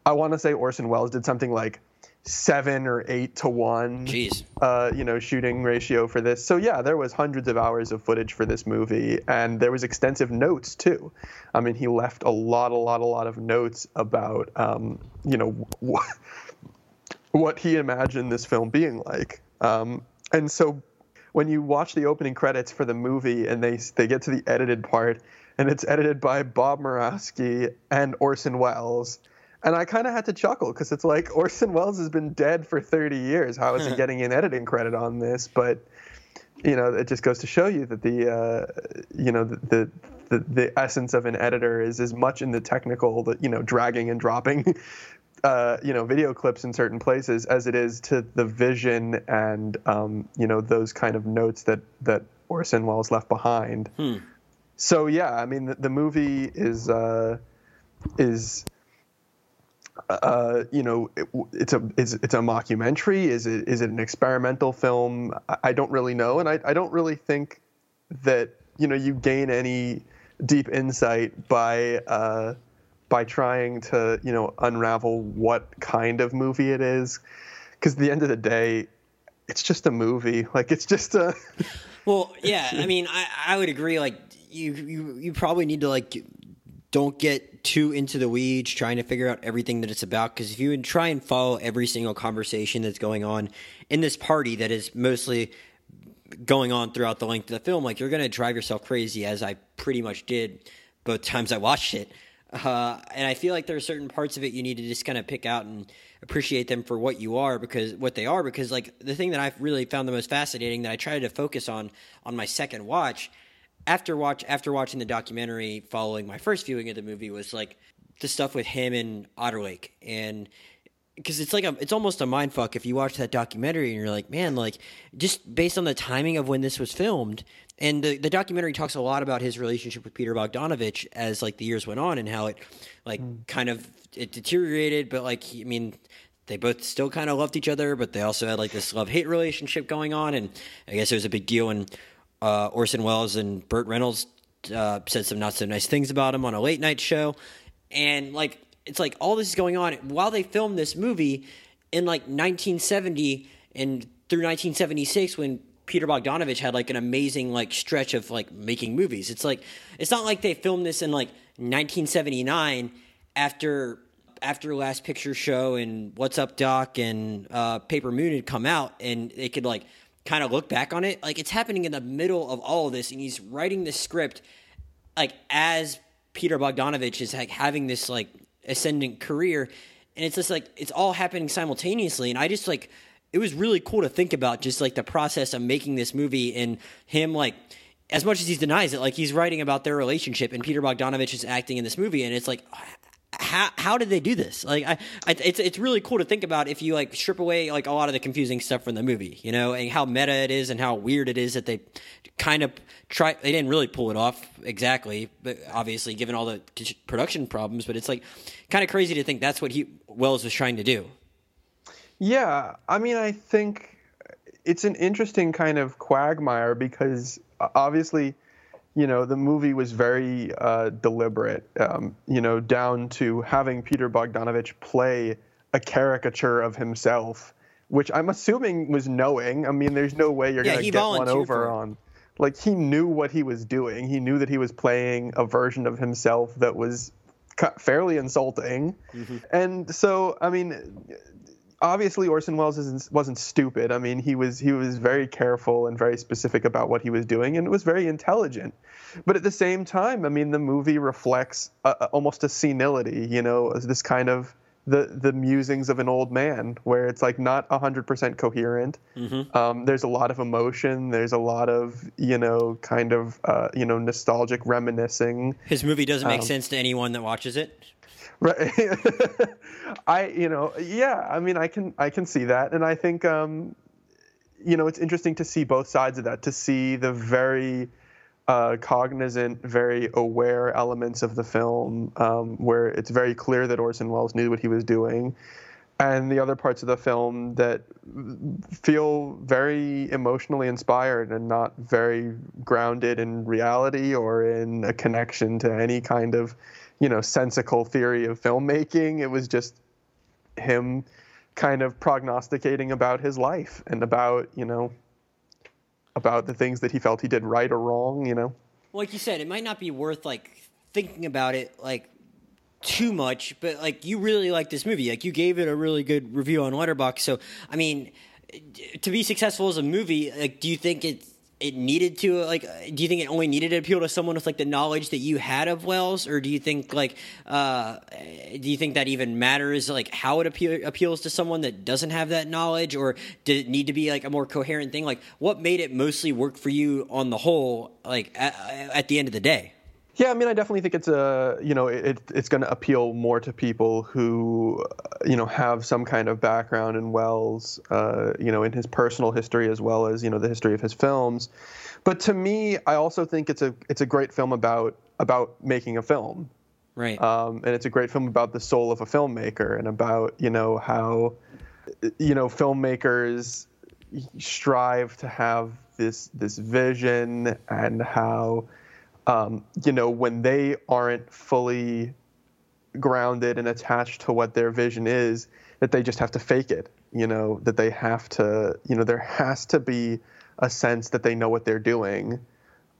I want to say Orson Welles did something like seven or eight to one, Jeez. Uh, you know, shooting ratio for this. So yeah, there was hundreds of hours of footage for this movie, and there was extensive notes too. I mean, he left a lot, a lot, a lot of notes about, um, you know, what, what he imagined this film being like. Um, and so, when you watch the opening credits for the movie, and they they get to the edited part, and it's edited by Bob Murawski and Orson Welles and I kind of had to chuckle because it's like Orson Welles has been dead for 30 years. How is he getting an editing credit on this? But you know, it just goes to show you that the uh, you know the, the the essence of an editor is as much in the technical, the you know, dragging and dropping. Uh, you know, video clips in certain places, as it is to the vision and um, you know those kind of notes that that Orson Welles left behind. Hmm. So yeah, I mean, the, the movie is uh, is uh, you know, it, it's a it's, it's a mockumentary. Is it is it an experimental film? I, I don't really know, and I, I don't really think that you know you gain any deep insight by uh, by trying to you know unravel what kind of movie it is, because at the end of the day, it's just a movie. Like it's just a. well, yeah. I mean, I I would agree. Like you you you probably need to like don't get too into the weeds trying to figure out everything that it's about. Because if you would try and follow every single conversation that's going on in this party that is mostly going on throughout the length of the film like you're going to drive yourself crazy as i pretty much did both times i watched it. Uh, and i feel like there are certain parts of it you need to just kind of pick out and appreciate them for what you are because what they are because like the thing that i've really found the most fascinating that i tried to focus on on my second watch after watch after watching the documentary following my first viewing of the movie was like the stuff with him and Otterlake and because it's like a, it's almost a mind fuck if you watch that documentary and you're like, man, like just based on the timing of when this was filmed, and the the documentary talks a lot about his relationship with Peter Bogdanovich as like the years went on and how it like mm. kind of it deteriorated, but like he, I mean. They both still kind of loved each other, but they also had like this love hate relationship going on, and I guess it was a big deal when uh, Orson Welles and Burt Reynolds uh, said some not so nice things about him on a late night show, and like it's like all this is going on while they filmed this movie in like 1970 and through 1976 when Peter Bogdanovich had like an amazing like stretch of like making movies. It's like it's not like they filmed this in like 1979 after after Last Picture Show and What's Up Doc and uh, Paper Moon had come out and they could like kind of look back on it, like it's happening in the middle of all of this, and he's writing the script like as Peter Bogdanovich is like having this like ascendant career, and it's just like it's all happening simultaneously, and I just like it was really cool to think about just like the process of making this movie and him like as much as he denies it, like he's writing about their relationship, and Peter Bogdanovich is acting in this movie, and it's like, how how did they do this? Like, I, I, it's it's really cool to think about if you like strip away like a lot of the confusing stuff from the movie, you know, and how meta it is, and how weird it is that they kind of try. They didn't really pull it off exactly, but obviously, given all the production problems, but it's like kind of crazy to think that's what he Welles was trying to do. Yeah, I mean, I think it's an interesting kind of quagmire because obviously you know, the movie was very uh, deliberate, um, you know, down to having Peter Bogdanovich play a caricature of himself, which I'm assuming was knowing. I mean, there's no way you're yeah, going to get one over on. Like, he knew what he was doing. He knew that he was playing a version of himself that was fairly insulting. Mm-hmm. And so, I mean, obviously Orson Welles isn't, wasn't stupid. I mean, he was he was very careful and very specific about what he was doing, and it was very intelligent. But at the same time, I mean, the movie reflects a, almost a senility. You know, this kind of the the musings of an old man, where it's like not hundred percent coherent. Mm-hmm. Um, there's a lot of emotion. There's a lot of you know, kind of uh, you know, nostalgic reminiscing. His movie doesn't make um, sense to anyone that watches it. Right. I, you know, yeah. I mean, I can, I can see that, and I think, um, you know, it's interesting to see both sides of that. To see the very uh, cognizant, very aware elements of the film, um, where it's very clear that Orson Welles knew what he was doing, and the other parts of the film that feel very emotionally inspired and not very grounded in reality or in a connection to any kind of you know sensical theory of filmmaking. It was just him kind of prognosticating about his life and about you know about the things that he felt he did right or wrong. You know, like you said, it might not be worth like thinking about it like too much, but like you really like this movie. Like you gave it a really good review on Letterboxd. So I mean, to be successful as a movie, like do you think it's it needed to like do you think it only needed to appeal to someone with like the knowledge that you had of Welles? Or do you think like uh do you think that even matters like how it appeal, appeals to someone that doesn't have that knowledge? Or did it need to be like a more coherent thing? Like what made it mostly work for you on the whole like at, at the end of the day yeah, I mean, I definitely think it's a you know it, it's going to appeal more to people who you know have some kind of background in Welles, uh, you know, in his personal history as well as you know the history of his films. But to me, I also think it's a it's a great film about about making a film, right? Um, and it's a great film about the soul of a filmmaker and about you know how you know filmmakers strive to have this this vision and how um, you know, when they aren't fully grounded and attached to what their vision is, that they just have to fake it. You know, that they have to, you know, there has to be a sense that they know what they're doing.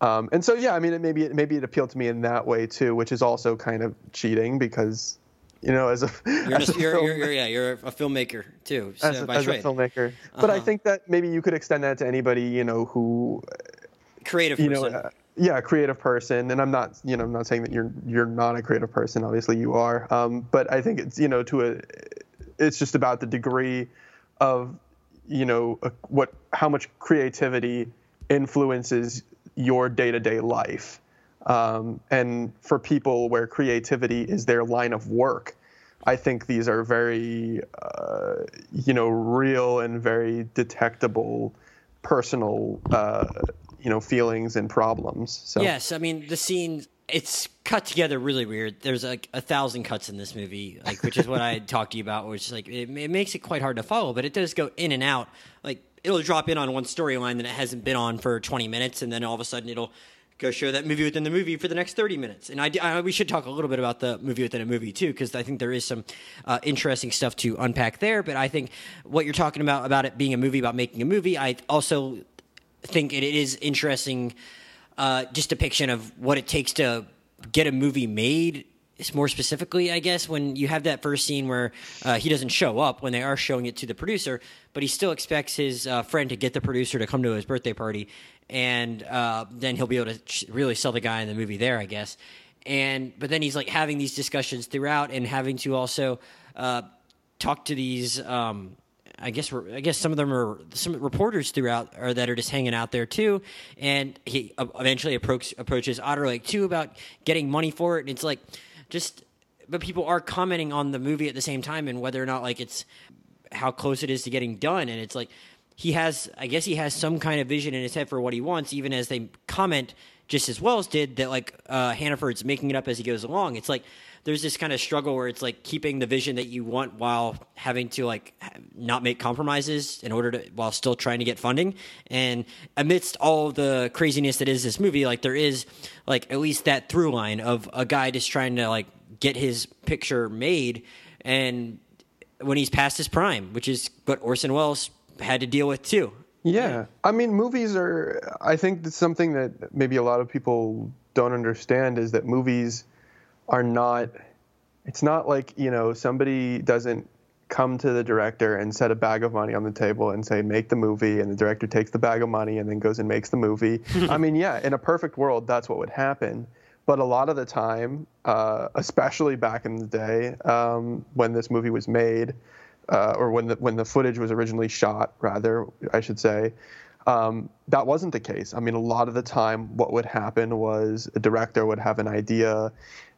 Um, and so, yeah, I mean, it, maybe it, maybe it appealed to me in that way too, which is also kind of cheating because, you know, as a, you're, as a you're, you're, you're, yeah, you're a filmmaker too, so, as, a, as a, filmmaker. Uh-huh. But I uh-huh. think that maybe you could extend that to anybody, you know, who creative, you person. know, uh, yeah, creative person, and I'm not, you know, I'm not saying that you're you're not a creative person. Obviously, you are. Um, but I think it's, you know, to a, it's just about the degree of, you know, a, what how much creativity influences your day to day life. Um, and for people where creativity is their line of work, I think these are very, uh, you know, real and very detectable personal uh, you know feelings and problems. So yes, I mean the scene it's cut together really weird. There's like a thousand cuts in this movie, like which is what I talked to you about, which is like it, it, makes it quite hard to follow, but it does go in and out. Like it'll drop in on one storyline that it hasn't been on for 20 minutes, and then all of a sudden it'll go show that movie within the movie for the next 30 minutes. And I, I we should talk a little bit about the movie within a movie too, because I think there is some uh, interesting stuff to unpack there. But I think what you're talking about about it being a movie about making a movie, I also think it is interesting, uh, just depiction of what it takes to get a movie made more specifically, I guess, when you have that first scene where uh, he doesn't show up when they are showing it to the producer, but he still expects his uh, friend to get the producer to come to his birthday party, and uh, then he'll be able to really sell the guy in the movie there, I guess. And but then he's like having these discussions throughout and having to also uh, talk to these. Um, I guess I guess some of them are some reporters throughout or that are just hanging out there too. And he uh, eventually approach, approaches Otterlake too about getting money for it. And it's like just, but people are commenting on the movie at the same time and whether or not like it's how close it is to getting done. And it's like he has, I guess he has some kind of vision in his head for what he wants, even as they comment just as Welles did that like uh, Hannaford's making it up as he goes along. It's like there's this kind of struggle where it's like keeping the vision that you want while having to like not make compromises in order to while still trying to get funding. And amidst all the craziness that is this movie like there is like at least that through line of a guy just trying to like get his picture made. And when he's past his prime which is what Orson Welles had to deal with too. Yeah. I mean movies are i think that's something that maybe a lot of people don't understand is that movies are not it's not like you know somebody doesn't come to the director and set a bag of money on the table and say make the movie and the director takes the bag of money and then goes and makes the movie. I mean yeah in a perfect world that's what would happen. But a lot of the time uh, especially back in the day um, when this movie was made uh, or when the when the footage was originally shot rather i should say um, that wasn't the case. I mean, a lot of the time, what would happen was a director would have an idea,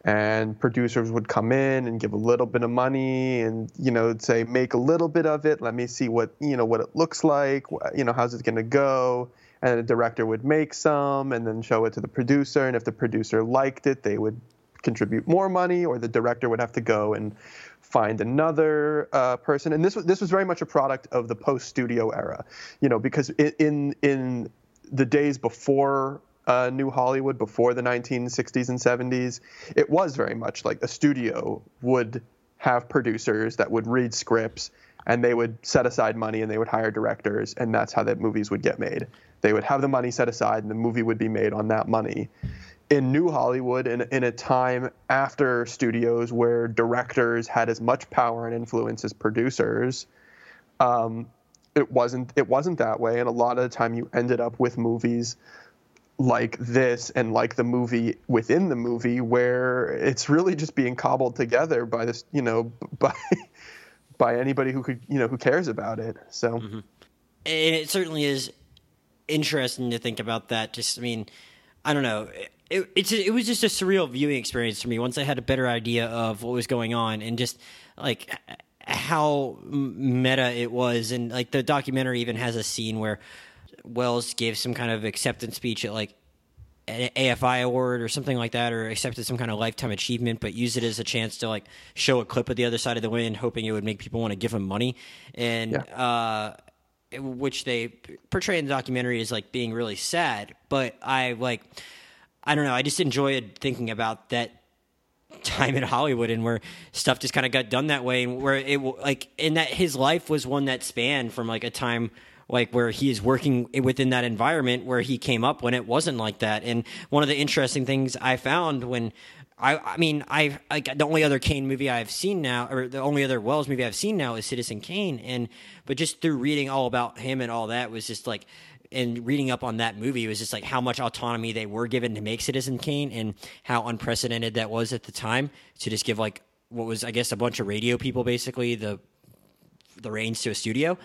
and producers would come in and give a little bit of money and you know say make a little bit of it. Let me see what you know what it looks like. You know how's it going to go? And the director would make some and then show it to the producer. And if the producer liked it they would contribute more money or the director would have to go and find another uh, person and this was this was very much a product of the post studio era you know because in in, the days before uh, New Hollywood before the 1960s and 70s, it was very much like a studio would have producers that would read scripts and they would set aside money and they would hire directors and that's how that movies would get made. They would have the money set aside and the movie would be made on that money. In New Hollywood, in, in a time after studios where directors had as much power and influence as producers, um, it wasn't it wasn't that way, and a lot of the time you ended up with movies like this and like the movie within the movie where it's really just being cobbled together by this you know by by anybody who could you know who cares about it. So mm-hmm. and it certainly is interesting to think about that. Just i mean i don't know it, it's it was just a surreal viewing experience for me once i had a better idea of what was going on and just like how meta it was and like the documentary even has a scene where Welles gave some kind of acceptance speech at like an AFI award or something like that, or accepted some kind of lifetime achievement, but used it as a chance to like show a clip of the other side of the wind, hoping it would make people want to give him money, and yeah. uh, which they portray in the documentary as like being really sad. But I like, I don't know, I just enjoyed thinking about that time in Hollywood and where stuff just kind of got done that way, and where it like, and that his life was one that spanned from like a time like where he is working within that environment where he came up when it wasn't like that. And one of the interesting things I found when I, I mean, I like the only other Kane movie I've seen now, or the only other Welles movie I've seen now is Citizen Kane, and but just through reading all about him and all that was just like, and reading up on that movie was just like how much autonomy they were given to make Citizen Kane and how unprecedented that was at the time to just give like what was I guess a bunch of radio people basically the the reins to a studio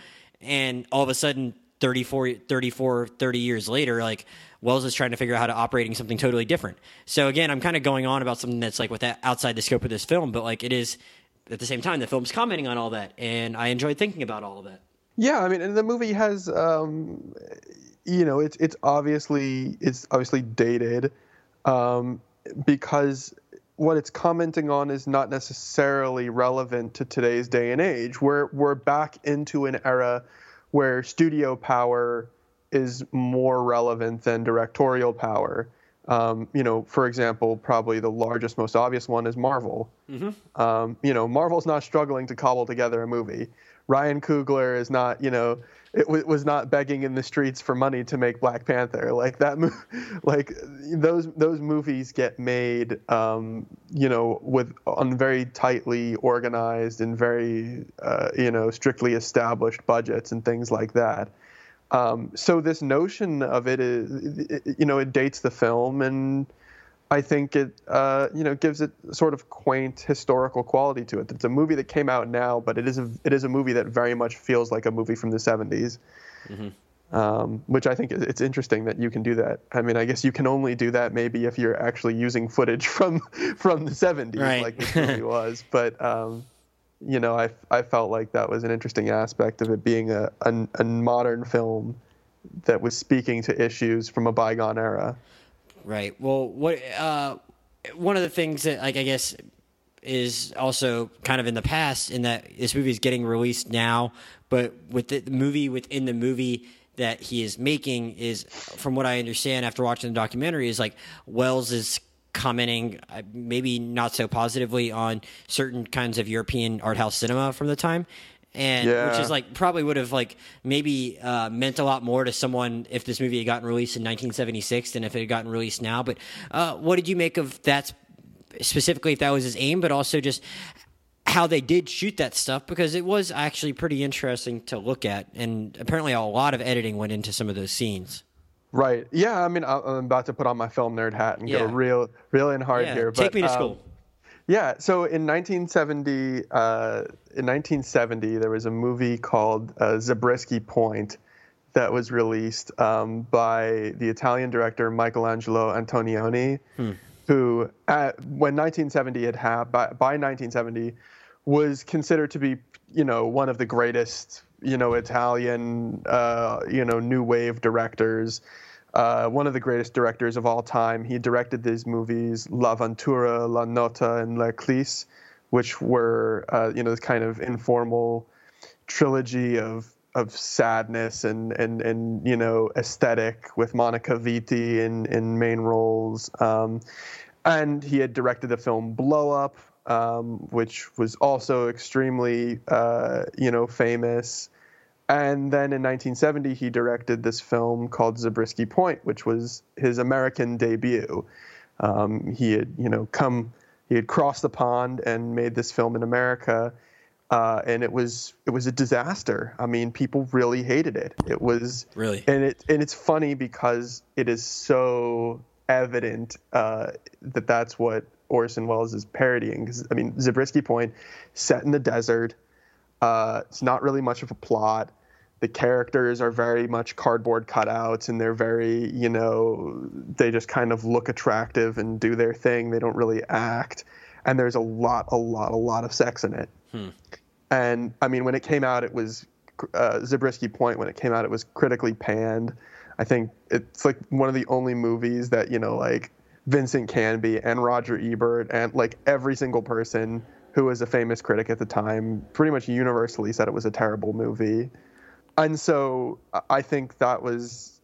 and all of a sudden 34, 34 30 years later like Welles is trying to figure out how to operating something totally different. So again, I'm kind of going on about something that's like with that outside the scope of this film, but like it is at the same time the film's commenting on all that, and I enjoyed thinking about all of that. Yeah, I mean, and the movie has, um, you know, it's it's obviously it's obviously dated um, because what it's commenting on is not necessarily relevant to today's day and age. We're we're back into an era where studio power is more relevant than directorial power. Um, you know, for example, probably the largest, most obvious one is Marvel. Mm-hmm. Um, you know, Marvel's not struggling to cobble together a movie, Ryan Coogler is not, you know, it w- was not begging in the streets for money to make Black Panther. Like that, mo- like those those movies get made, um, you know, with on very tightly organized and very, uh, you know, strictly established budgets and things like that. Um, so this notion of it is, you know, it dates the film and I think it, uh, you know, gives it sort of quaint historical quality to it. It's a movie that came out now, but it is a, it is a movie that very much feels like a movie from the 70s. Mm-hmm. Um, which I think it's interesting that you can do that. I mean, I guess you can only do that maybe if you're actually using footage from from the 70s, right. like this movie was. But um, you know, I I felt like that was an interesting aspect of it being a, a, a modern film that was speaking to issues from a bygone era. Right. Well, what uh, one of the things that like I guess is also kind of in the past in that this movie is getting released now, but with the, movie within the movie that he is making is, from what I understand after watching the documentary, is like Welles is commenting uh, maybe not so positively on certain kinds of European art house cinema from the time and Yeah. which is like probably would have like maybe uh, meant a lot more to someone if this movie had gotten released in 1976 than if it had gotten released now. But uh, what did you make of that specifically? If that was his aim, but also just how they did shoot that stuff because it was actually pretty interesting to look at, and apparently a lot of editing went into some of those scenes. Right. Yeah. I mean, I'm about to put on my film nerd hat and Yeah. go real, real in hard Yeah, here. take me to um, school. Yeah. So in 1970, uh, in 1970, there was a movie called uh, Zabriskie Point that was released um, by the Italian director Michelangelo Antonioni, who, at, when 1970 had happened, by, by 1970, was considered to be, you know, one of the greatest, you know, Italian, uh, you know, new wave directors uh, one of the greatest directors of all time. He directed these movies, L'Avventura, La Notte, and L'Eclisse, which were, uh, you know, this kind of informal trilogy of of sadness and and and you know aesthetic with Monica Vitti in in main roles. Um, and he had directed the film Blow Up, um, which was also extremely uh, you know famous. And then in 1970, he directed this film called Zabriskie Point, which was his American debut. Um, he had, you know, come, he had crossed the pond and made this film in America, uh, and it was it was a disaster. I mean, people really hated it. It was Really? and it and it's funny because it is so evident uh, that that's what Orson Welles is parodying. Because I mean, Zabriskie Point, set in the desert. Uh, it's not really much of a plot. The characters are very much cardboard cutouts, and they're very, you know, they just kind of look attractive and do their thing. They don't really act. And there's a lot, a lot, a lot of sex in it. And I mean, when it came out, it was uh, Zabriskie Point. When it came out, it was critically panned. I think it's like one of the only movies that you know, like Vincent Canby and Roger Ebert and like every single person who was a famous critic at the time pretty much universally said it was a terrible movie. And so I- think that was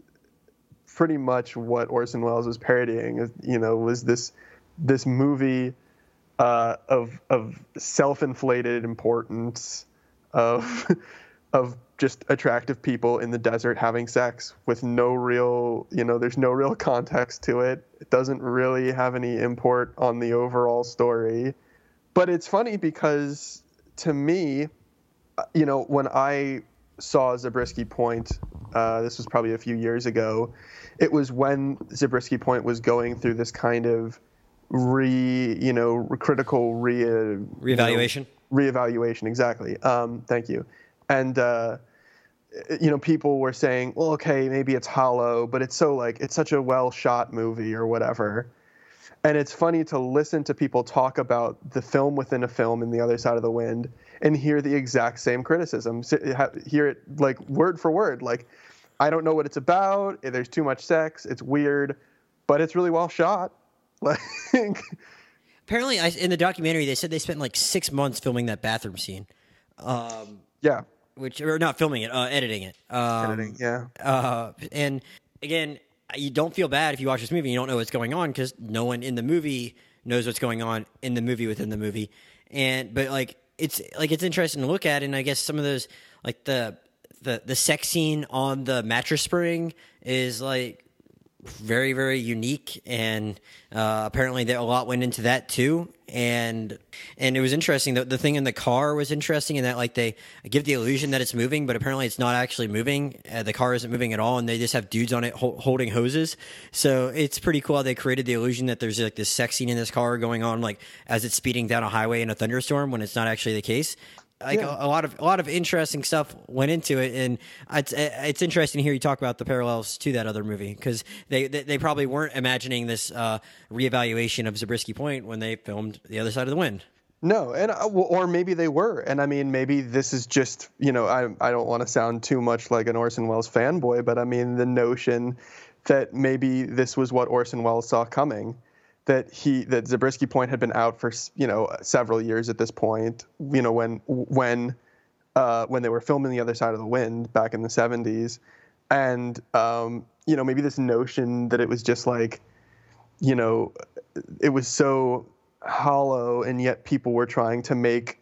pretty much what Orson Welles was parodying. You know, was this this movie uh, of of self-inflated importance of of just attractive people in the desert having sex with no real you know there's no real context to it it doesn't really have any import on the overall story but it's funny because to me uh, you know when i saw Zabriskie Point uh, this was probably a few years ago. It was when Zabriskie Point was going through this kind of re you know critical re Reevaluation? reevaluation exactly. Um, thank you. And uh, you know people were saying well okay maybe it's hollow but it's so like it's such a well shot movie or whatever and it's funny to listen to people talk about the film within a film in the other side of the wind and hear the exact same criticism. Hear it like word for word. Like i don't know what it's about. There's too much sex it's weird but it's really well shot. Like Apparently, I, in the documentary, they said they spent like six months filming that bathroom scene, um, yeah. Which or not filming it, uh, editing it. Um, editing yeah. Uh, and again, you don't feel bad if you watch this movie and you don't know what's going on because no one in the movie knows what's going on in the movie within the movie. And but like it's like it's interesting to look at, and I guess some of those like the the the sex scene on the mattress spring is like very very unique and uh, apparently a lot went into that too. And and it was interesting the, the thing in the car was interesting in that like they give the illusion that it's moving but apparently it's not actually moving. Uh, the car isn't moving at all and they just have dudes on it ho- holding hoses. So it's pretty cool how they created the illusion that there's like this sex scene in this car going on like as it's speeding down a highway in a thunderstorm when it's not actually the case like Yeah. a, a lot of a lot of interesting stuff went into it, and it's it's interesting to hear you talk about the parallels to that other movie because they, they they probably weren't imagining this uh, reevaluation of Zabriskie Point when they filmed The Other Side of the Wind. No, and uh, or maybe they were, and I mean, maybe this is just you know, I I don't want to sound too much like an Orson Welles fanboy, but I mean the notion that maybe this was what Orson Welles saw coming, that he that Zabriskie Point had been out for you know several years at this point, you know when when uh, when they were filming The Other Side of the Wind back in the '70s, and um, you know maybe this notion that it was just like, you know, it was so hollow and yet people were trying to make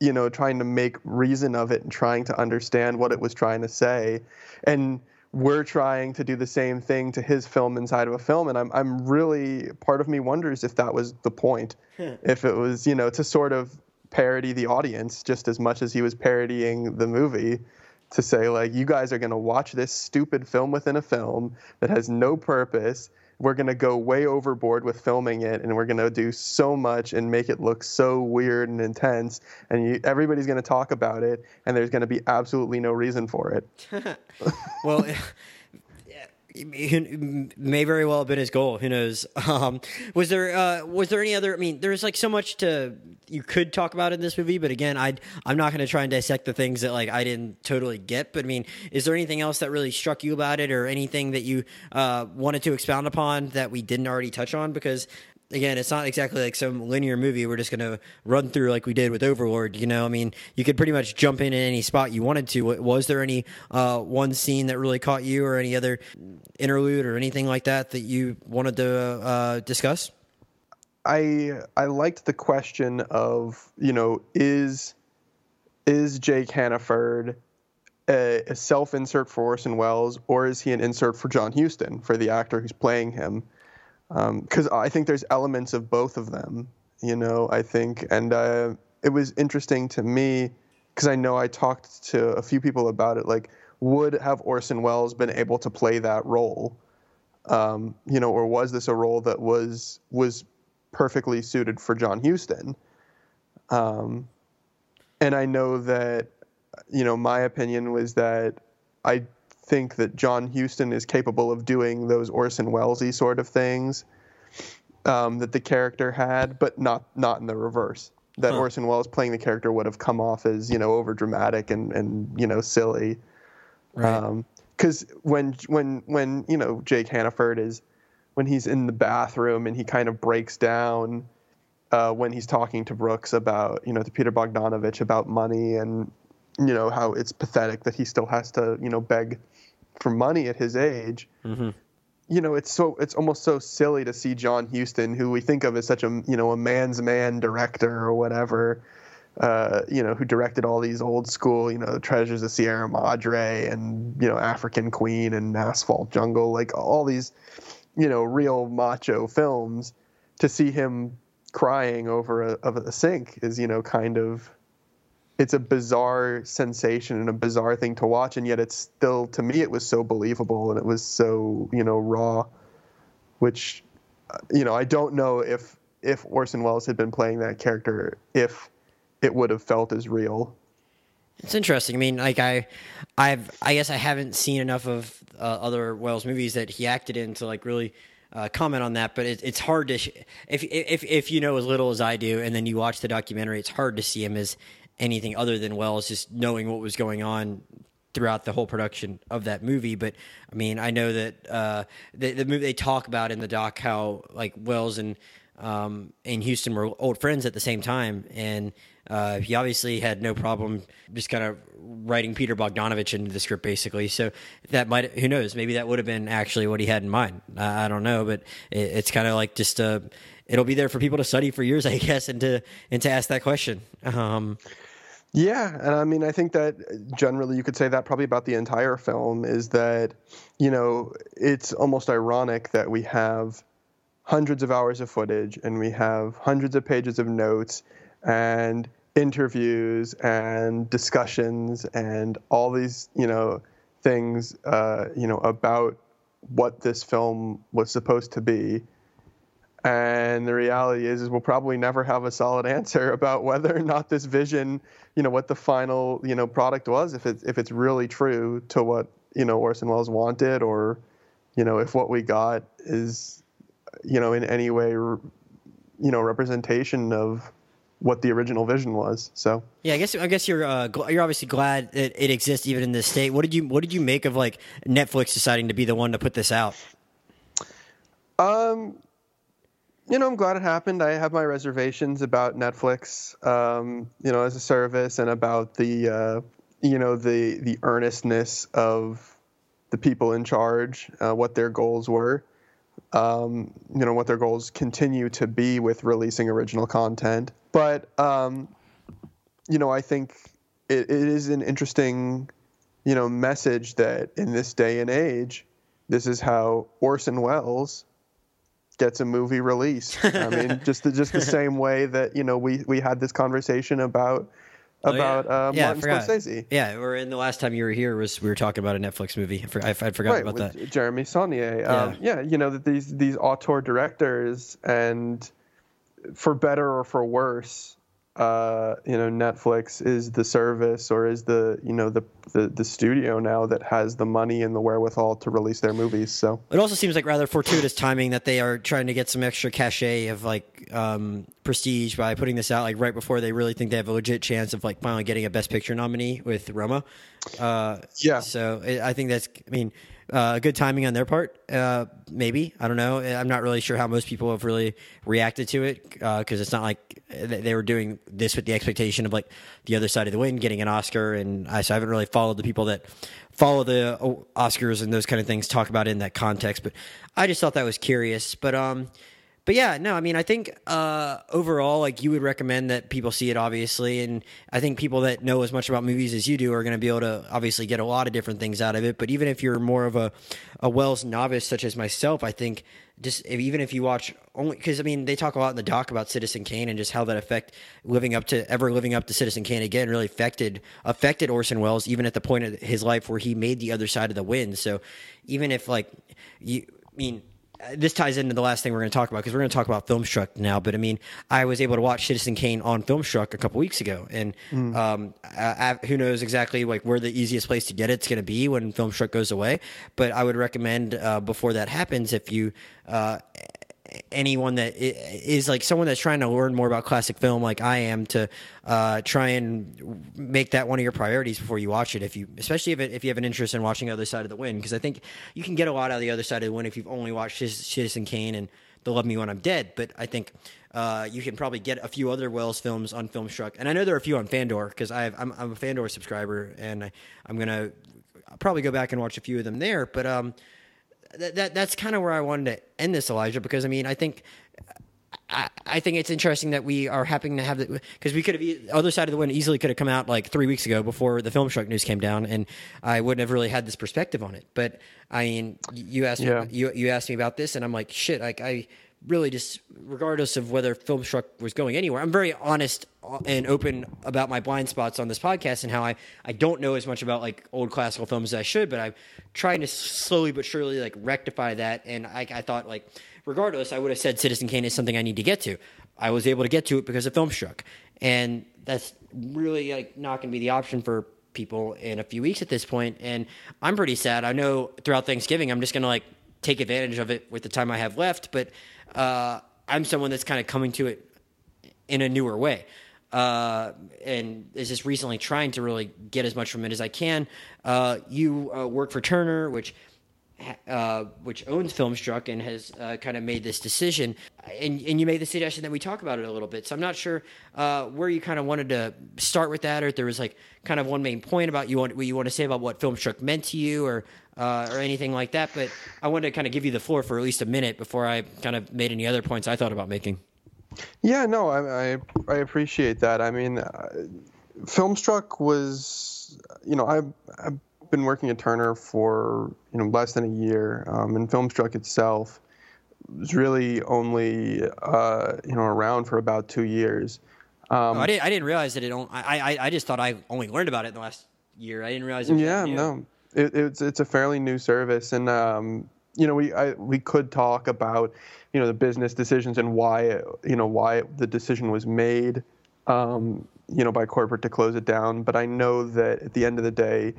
you know trying to make reason of it and trying to understand what it was trying to say. And we're trying to do the same thing to his film inside of a film. And i'm i'm really part of me wonders if that was the point. Hmm. If it was you know to sort of parody the audience just as much as he was parodying the movie to say like you guys are going to watch this stupid film within a film that has no purpose we're going to go way overboard with filming it and we're going to do so much and make it look so weird and intense and you, everybody's going to talk about it and there's going to be absolutely no reason for it. Well, may very well have been his goal. Who knows? Um, was there uh, was there any other? I mean, there's like so much to you could talk about in this movie, but again, I I'm not going to try and dissect the things that like I didn't totally get. But I mean, is there anything else that really struck you about it, or anything that you uh, wanted to expound upon that we didn't already touch on? Because again, it's not exactly like some linear movie we're just going to run through like we did with Overlord. You know, I mean, you could pretty much jump in at any spot you wanted to. Was there any uh, one scene that really caught you, or any other interlude, or anything like that that you wanted to uh, discuss? I I liked the question of you know is is Jake Hannaford a, a self insert for Orson Welles or is he an insert for John Huston for the actor who's playing him? Because I think there's elements of both of them. You know, I think, and uh, it was interesting to me because I know I talked to a few people about it. Like, would have Orson Welles been able to play that role? um, you know, or was this a role that was was perfectly suited for John Huston? Um, and I know that, you know, my opinion was that I think that John Huston is capable of doing those Orson Wellesy sort of things um, that the character had, but not not in the reverse. That Huh. Orson Welles playing the character would have come off as you know over dramatic and and you know silly Right. because when when when you know Jake Hannaford is when he's in the bathroom and he kind of breaks down uh, when he's talking to Brooks about you know to Peter Bogdanovich about money and you know how it's pathetic that he still has to you know beg for money at his age. You know, it's so it's almost so silly to see John Huston, who we think of as such a you know a man's man director or whatever, uh, you know, who directed all these old school, you know, Treasures of Sierra Madre and, you know, African Queen and Asphalt Jungle, like all these, you know, real macho films, to see him crying over a, of a sink is, you know, kind of, it's a bizarre sensation and a bizarre thing to watch. And yet it's still, to me, it was so believable and it was so, you know, raw, which, uh, you know, I don't know if, if Orson Welles had been playing that character, if it would have felt as real. It's interesting. I mean, like I, I've, I guess I haven't seen enough of uh, other Welles movies that he acted in to like really uh, comment on that. But it, it's hard to, sh- if if if you know as little as I do, and then you watch the documentary, it's hard to see him as anything other than Welles, just knowing what was going on throughout the whole production of that movie. But I mean, I know that uh, the, the movie they talk about in the doc how like Welles and um, and Huston were old friends at the same time, and uh, he obviously had no problem just kind of writing Peter Bogdanovich into the script, basically. So that might, who knows, maybe that would have been actually what he had in mind. I, I don't know, but it, it's kind of like just a. it'll be there for people to study for years, I guess, and to and to ask that question. Um, yeah, and I mean, I think that generally you could say that probably about the entire film is that, you know, it's almost ironic that we have hundreds of hours of footage and we have hundreds of pages of notes and interviews and discussions and all these, you know, things, uh, you know, about what this film was supposed to be and the reality is, is we'll probably never have a solid answer about whether or not this vision, you know, what the final, you know, product was, if it's if it's really true to what you know Orson Welles wanted, or, you know, if what we got is, you know, in any way, you know, representation of what the original vision was. So yeah, I guess I guess you're uh, gl- you're obviously glad that it exists even in this state. What did you What did you make of like Netflix deciding to be the one to put this out? Um, you know, I'm glad it happened. I have my reservations about Netflix, um, you know, as a service, and about the, uh, you know, the the earnestness of the people in charge, uh, what their goals were, um, you know, what their goals continue to be with releasing original content. But, um, you know, I think it, it is an interesting, you know, message that in this day and age, this is how Orson Welles gets a movie released. I mean, just the, just the same way that you know we we had this conversation about about oh, yeah. uh, yeah, Martin Scorsese. Yeah, or in the last time you were here was we were talking about a Netflix movie. I, for, I, I forgot right, about with that. Jeremy Saulnier. Yeah. Um, yeah, you know that these these auteur directors and for better or for worse, uh, you know, Netflix is the service or is the you know the, the the studio now that has the money and the wherewithal to release their movies. So it also seems like rather fortuitous timing that they are trying to get some extra cachet of like um, prestige by putting this out like right before they really think they have a legit chance of like finally getting a Best Picture nominee with Roma. Uh, yeah. So I think that's. I mean uh, good timing on their part. Uh, maybe I don't know. I'm not really sure how most people have really reacted to it because uh, it's not like they were doing this with the expectation of like the other side of the wind getting an Oscar, and I, so I haven't really followed the people that follow the uh, Oscars and those kind of things talk about it in that context. But I just thought that was curious. But um, but yeah, no, I mean, I think uh, overall, like you would recommend that people see it, obviously, and I think people that know as much about movies as you do are going to be able to obviously get a lot of different things out of it. But even if you're more of a a Welles novice, such as myself, I think just if, even if you watch only because I mean they talk a lot in the doc about Citizen Kane and just how that affect living up to ever living up to Citizen Kane again really affected affected Orson Welles even at the point of his life where he made the other side of the wind. So even if like you I mean this ties into the last thing we're going to talk about because we're going to talk about Filmstruck now. But I mean, I was able to watch Citizen Kane on Filmstruck a couple weeks ago, and mm. um, I, I, who knows exactly like where the easiest place to get it's going to be when Filmstruck goes away. But I would recommend uh, before that happens, if you uh, anyone that is like someone that's trying to learn more about classic film like I am to uh, try and make that one of your priorities before you watch it if you especially if, it, if you have an interest in watching the other side of the wind because I think you can get a lot out of the other side of the wind if you've only watched Citizen Kane and They'll Love Me When I'm Dead but I think uh, you can probably get a few other Welles films on Filmstruck and I know there are a few on Fandor because I'm, I'm a Fandor subscriber and I, I'm gonna probably go back and watch a few of them there but um that, that that's kind of where I wanted to end this, Elijah, because I mean, I think. I, I think it's interesting that we are happening to have it because we could have the other side of the wind easily could have come out like three weeks ago before the Filmstruck news came down, and I wouldn't have really had this perspective on it. But I mean, you asked yeah. me, you you asked me about this, and I'm like, shit, like I really just regardless of whether Filmstruck was going anywhere i'm very honest and open about my blind spots on this podcast and how i, I don't know as much about like old classical films as i should but i'm trying to slowly but surely like rectify that. And i, I thought like regardless i would have said citizen kane is something i need to get to. I was able to get to it because of filmstruck and that's really like not going to be the option for people in a few weeks at this point. And i'm pretty sad. I know throughout thanksgiving i'm just going to like take advantage of it with the time i have left. But uh, I'm someone that's kind of coming to it in a newer way. Uh, and is just recently trying to really get as much from it as I can. Uh, you uh, work for Turner, which uh, which owns Filmstruck and has uh, kind of made this decision, and and you made the suggestion that we talk about it a little bit. So I'm not sure uh, where you kind of wanted to start with that, or if there was like kind of one main point about you want what you want to say about what Filmstruck meant to you, or uh, or anything like that. But I wanted to kind of give you the floor for at least a minute before I kind of made any other points I thought about making. Yeah, no, I I, I appreciate that. I mean, uh, Filmstruck was, you know, I. I been working at Turner for you know less than a year, um, and Filmstruck itself was really only uh, you know around for about two years. Um, oh, I didn't. I didn't realize that it. Only, I, I I just thought I only learned about it in the last year. I didn't realize. It yeah, no, it, it's it's a fairly new service, and um, you know we I, we could talk about you know the business decisions and why you know why the decision was made. Um, you know, by corporate to close it down. But I know that at the end of the day,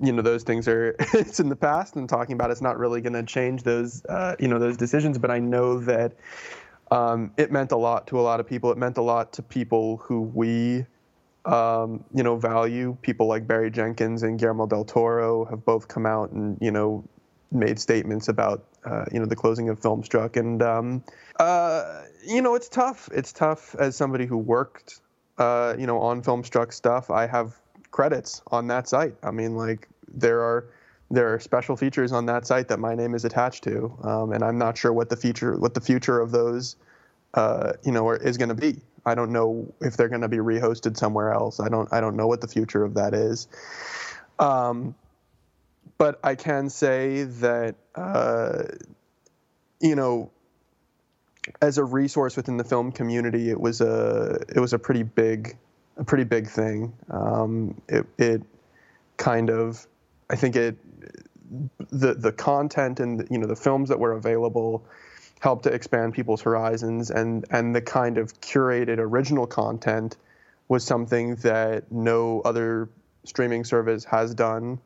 you know those things are it's in the past and talking about it's not really going to change those uh, you know those decisions but i know that um, it meant a lot to a lot of people. It meant a lot to people who we um, you know value. People like barry jenkins and guillermo del toro have both come out and you know made statements about uh, you know the closing of filmstruck. And um, uh, you know it's tough. It's tough as somebody who worked uh, you know on filmstruck stuff. I have credits on that site. I mean, like there are there are special features on that site that my name is attached to, um, and I'm not sure what the future what the future of those uh, you know is going to be. I don't know if they're going to be rehosted somewhere else. I don't I don't know what the future of that is. Um, but I can say that uh, you know as a resource within the film community, it was a it was a pretty big a pretty big thing. Um, it, it kind of, I think it, the the content and you know the films that were available helped to expand people's horizons, and and the kind of curated original content was something that no other streaming service has done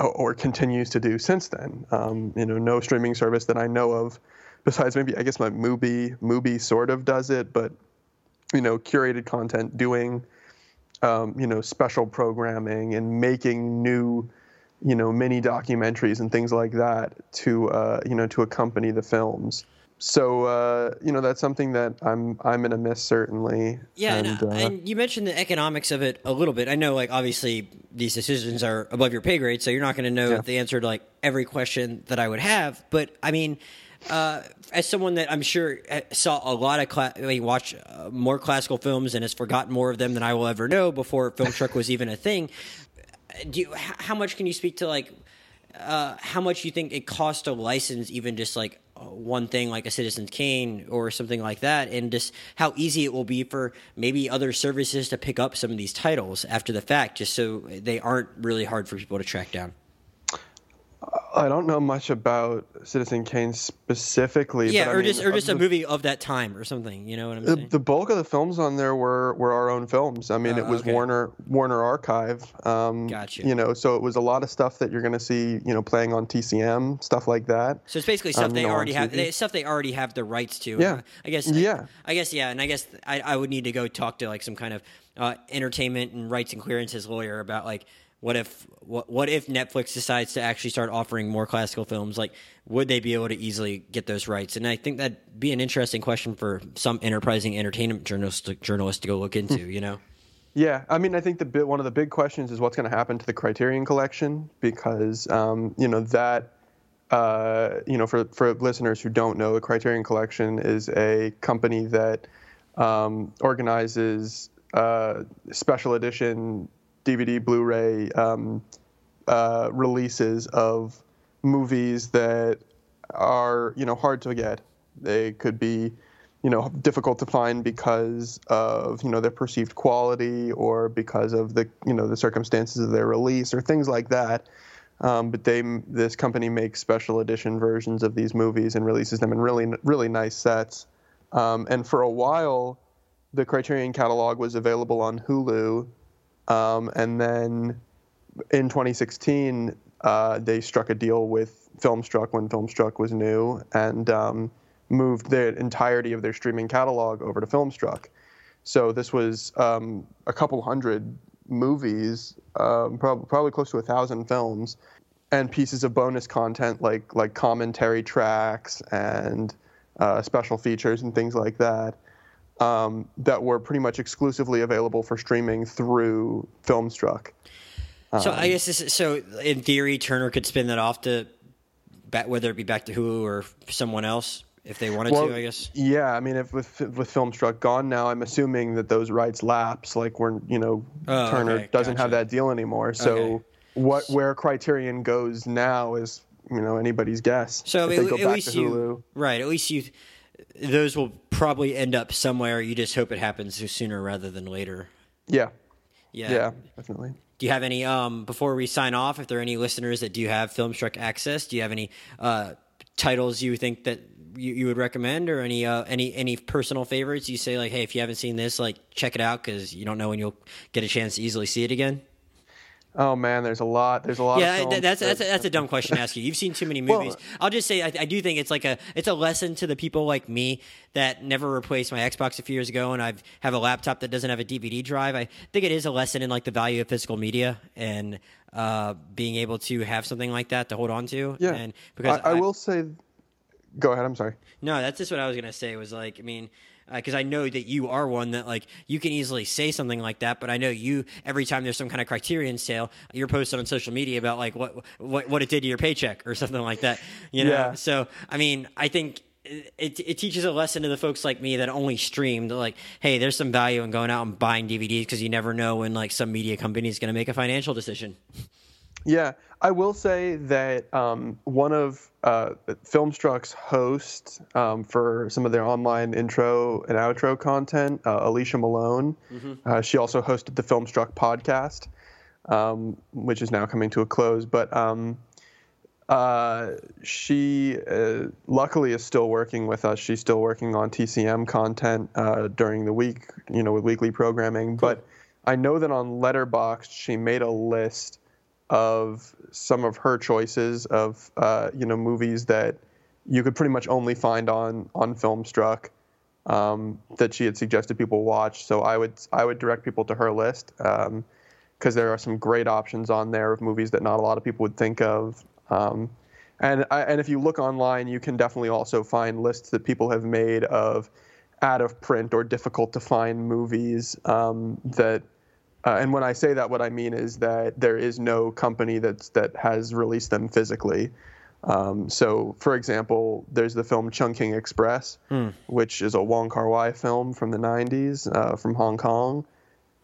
or continues to do since then. Um, you know, no streaming service that I know of, besides maybe I guess my Mubi, Mubi sort of does it, but you know, curated content, doing, um, you know, special programming and making new, you know, mini documentaries and things like that to, uh, you know, to accompany the films. So uh, you know that's something that I'm I'm gonna miss certainly. Yeah, and, and, uh, and, you mentioned the economics of it a little bit. I know, like obviously these decisions are above your pay grade, so you're not going to know yeah. the answer to like every question that I would have. But I mean, uh, as someone that I'm sure uh, saw a lot of cla- mean, watch uh, more classical films and has forgotten more of them than I will ever know before Filmstruck was even a thing. Do you, how much can you speak to like uh, how much you think it cost to license even just like uh, one thing like a Citizen Kane or something like that, and just how easy it will be for maybe other services to pick up some of these titles after the fact, just so they aren't really hard for people to track down. I don't know much about Citizen Kane specifically. Yeah, but, or I mean, just or just a movie of that time or something. You know what I'm the, saying? The bulk of the films on there were were our own films. I mean, uh, it was okay. Warner Warner Archive. Um, gotcha. You know, so it was a lot of stuff that you're going to see. You know, playing on TCM stuff like that. So it's basically stuff um, they already have. They, stuff they already have the rights to. Yeah. I guess. Yeah. I, I, guess yeah, and I guess I, I would need to go talk to like some kind of uh, entertainment and rights and clearances lawyer about like what if what what if Netflix decides to actually start offering more classical films? Like, would they be able to easily get those rights? And I think that'd be an interesting question for some enterprising entertainment journalist journalist to go look into. you know. Yeah, I mean, I think the bit, one of the big questions is what's going to happen to the Criterion Collection because um, you know that uh, you know for for listeners who don't know, the Criterion Collection is a company that um, organizes uh, special edition DVD, Blu-ray um, uh, releases of movies that are you know hard to get. They could be you know difficult to find because of you know their perceived quality or because of the you know the circumstances of their release or things like that. Um, but they this company makes special edition versions of these movies and releases them in really really nice sets. Um, and for a while, the Criterion catalog was available on Hulu um, and then in 2016, uh, they struck a deal with Filmstruck when Filmstruck was new and um, moved the entirety of their streaming catalog over to Filmstruck. So this was um, a couple hundred movies, um, prob- probably close to a thousand films. and pieces of bonus content like like commentary tracks and uh, special features and things like that um, that were pretty much exclusively available for streaming through Filmstruck. So I guess this is, so. In theory, Turner could spin that off to, back, whether it be back to Hulu or someone else if they wanted Well, to. I guess. Yeah, I mean, if with with Filmstruck gone now, I'm assuming that those rights lapse. Like we're you know Oh, Turner okay, doesn't have that deal anymore. So Okay. what where Criterion goes now is you know anybody's guess. So if I they mean, go at back least to you Hulu. right. At least you. Those will probably end up somewhere. You just hope it happens sooner rather than later. Yeah, Yeah. yeah, definitely. Do you have any um before we sign off? If there are any listeners that do have Filmstruck access, do you have any uh, titles you think that you, you would recommend, or any uh, any any personal favorites? You say like, hey, if you haven't seen this, like check it out because you don't know when you'll get a chance to easily see it again. Oh man, there's a lot. There's a lot. Yeah, of films th- that's that's a, that's a dumb question to ask you. You've seen too many Well- movies. I'll just say I, I do think it's like a it's a lesson to the people like me that never replaced my Xbox a few years ago, and I have a laptop that doesn't have a DVD drive. I think it is a lesson in like the value of physical media and uh, being able to have something like that to hold on to. yeah. and because I, I will say, go ahead. I'm sorry. no, that's just what I was gonna say. Was like, I mean, Uh, because I know that you are one that like you can easily say something like that, but I know you every time there's some kind of Criterion sale, you're posted on social media about like what what what it did to your paycheck or something like that. You know, Yeah. so I mean, I think. It, it teaches a lesson to the folks like me that only stream that like hey there's some value in going out and buying dvds because you never know when like some media company is going to make a financial decision Yeah, I will say that um, one of uh, Filmstruck's hosts um, for some of their online intro and outro content, uh, Alicia Malone, uh, she also hosted the Filmstruck podcast, um, which is now coming to a close. But um, uh, she uh, luckily is still working with us. She's still working on TCM content uh, during the week, you know, with weekly programming. But I know that on Letterboxd, she made a list of some of her choices of uh, you know movies that you could pretty much only find on on Filmstruck um, that she had suggested people watch. So I would I would direct people to her list because there are some great options on there of movies that not a lot of people would think of. Um, and I, and if you look online, you can definitely also find lists that people have made of out of print or difficult to find movies um, that. Uh, and when I say that, what I mean is that there is no company that's that has released them physically. Um, so, for example, there's the film Chungking Express, which is a Wong Kar Wai film from the 90s uh, from Hong Kong,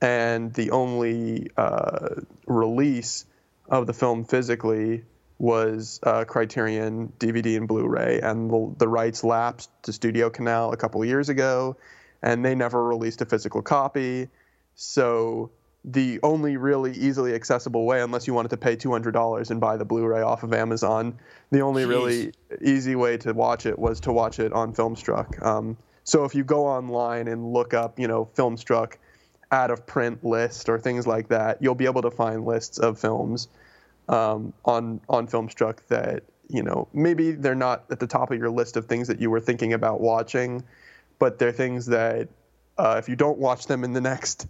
and the only uh, release of the film physically was uh, Criterion DVD and Blu-ray, and the, the rights lapsed to Studio Canal a couple years ago, and they never released a physical copy. So the only really easily accessible way, unless you wanted to pay $200 and buy the Blu-ray off of Amazon, the only Jeez. really easy way to watch it was to watch it on Filmstruck. Um, so if you go online and look up, you know, Filmstruck out of print list or things like that, you'll be able to find lists of films um, on on Filmstruck that you know maybe they're not at the top of your list of things that you were thinking about watching, but they're things that uh, if you don't watch them in the next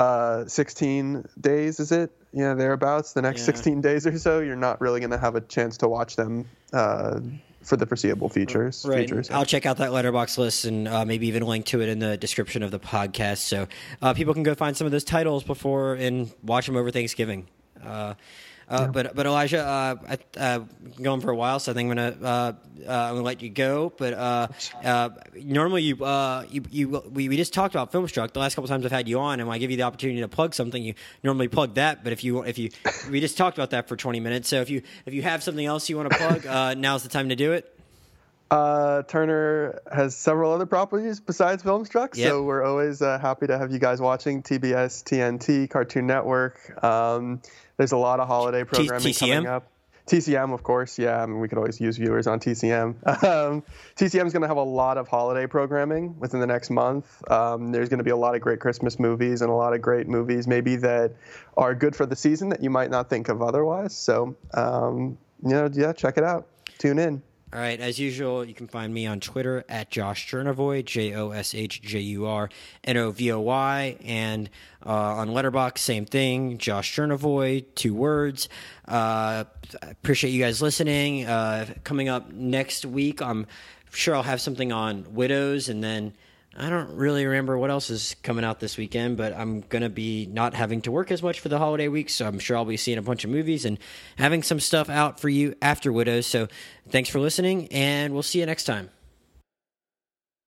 uh, 16 days, is it? Yeah, thereabouts. The next Yeah. 16 days or so, you're not really going to have a chance to watch them uh, for the foreseeable features. Right. Futures. I'll check out that Letterboxd list and uh, maybe even link to it in the description of the podcast, so uh, people can go find some of those titles before and watch them over Thanksgiving. Uh, uh, But but Elijah, uh, I, uh, going for a while, so I think I'm gonna uh, uh, I'm gonna let you go. But uh, uh, normally you uh, you, you we, we just talked about Filmstruck the last couple times I've had you on, and when I give you the opportunity to plug something, you normally plug that. But if you if you we just talked about that for 20 minutes, so if you if you have something else you want to plug, uh, now's the time to do it. Uh, Turner has several other properties besides Filmstruck, Yep. so we're always uh, happy to have you guys watching TBS, TNT, Cartoon Network. Um, there's a lot of holiday programming coming up. TCM, of course, yeah. I mean, we could always use viewers on TCM. Um, TCM is going to have a lot of holiday programming within the next month. Um, there's going to be a lot of great Christmas movies and a lot of great movies, maybe that are good for the season that you might not think of otherwise. So, um, you know, yeah, check it out. Tune in. All right, as usual, you can find me on Twitter at Josh Jurnovoy, J O S H J U R N O V O Y, and uh, on Letterboxd, same thing, Josh Jurnovoy, two words. Uh, appreciate you guys listening. Uh, coming up next week, I'm sure I'll have something on widows, and then I don't really remember what else is coming out this weekend, but I'm going to be not having to work as much for the holiday week, so I'm sure I'll be seeing a bunch of movies and having some stuff out for you after Widows. So thanks for listening, and we'll see you next time.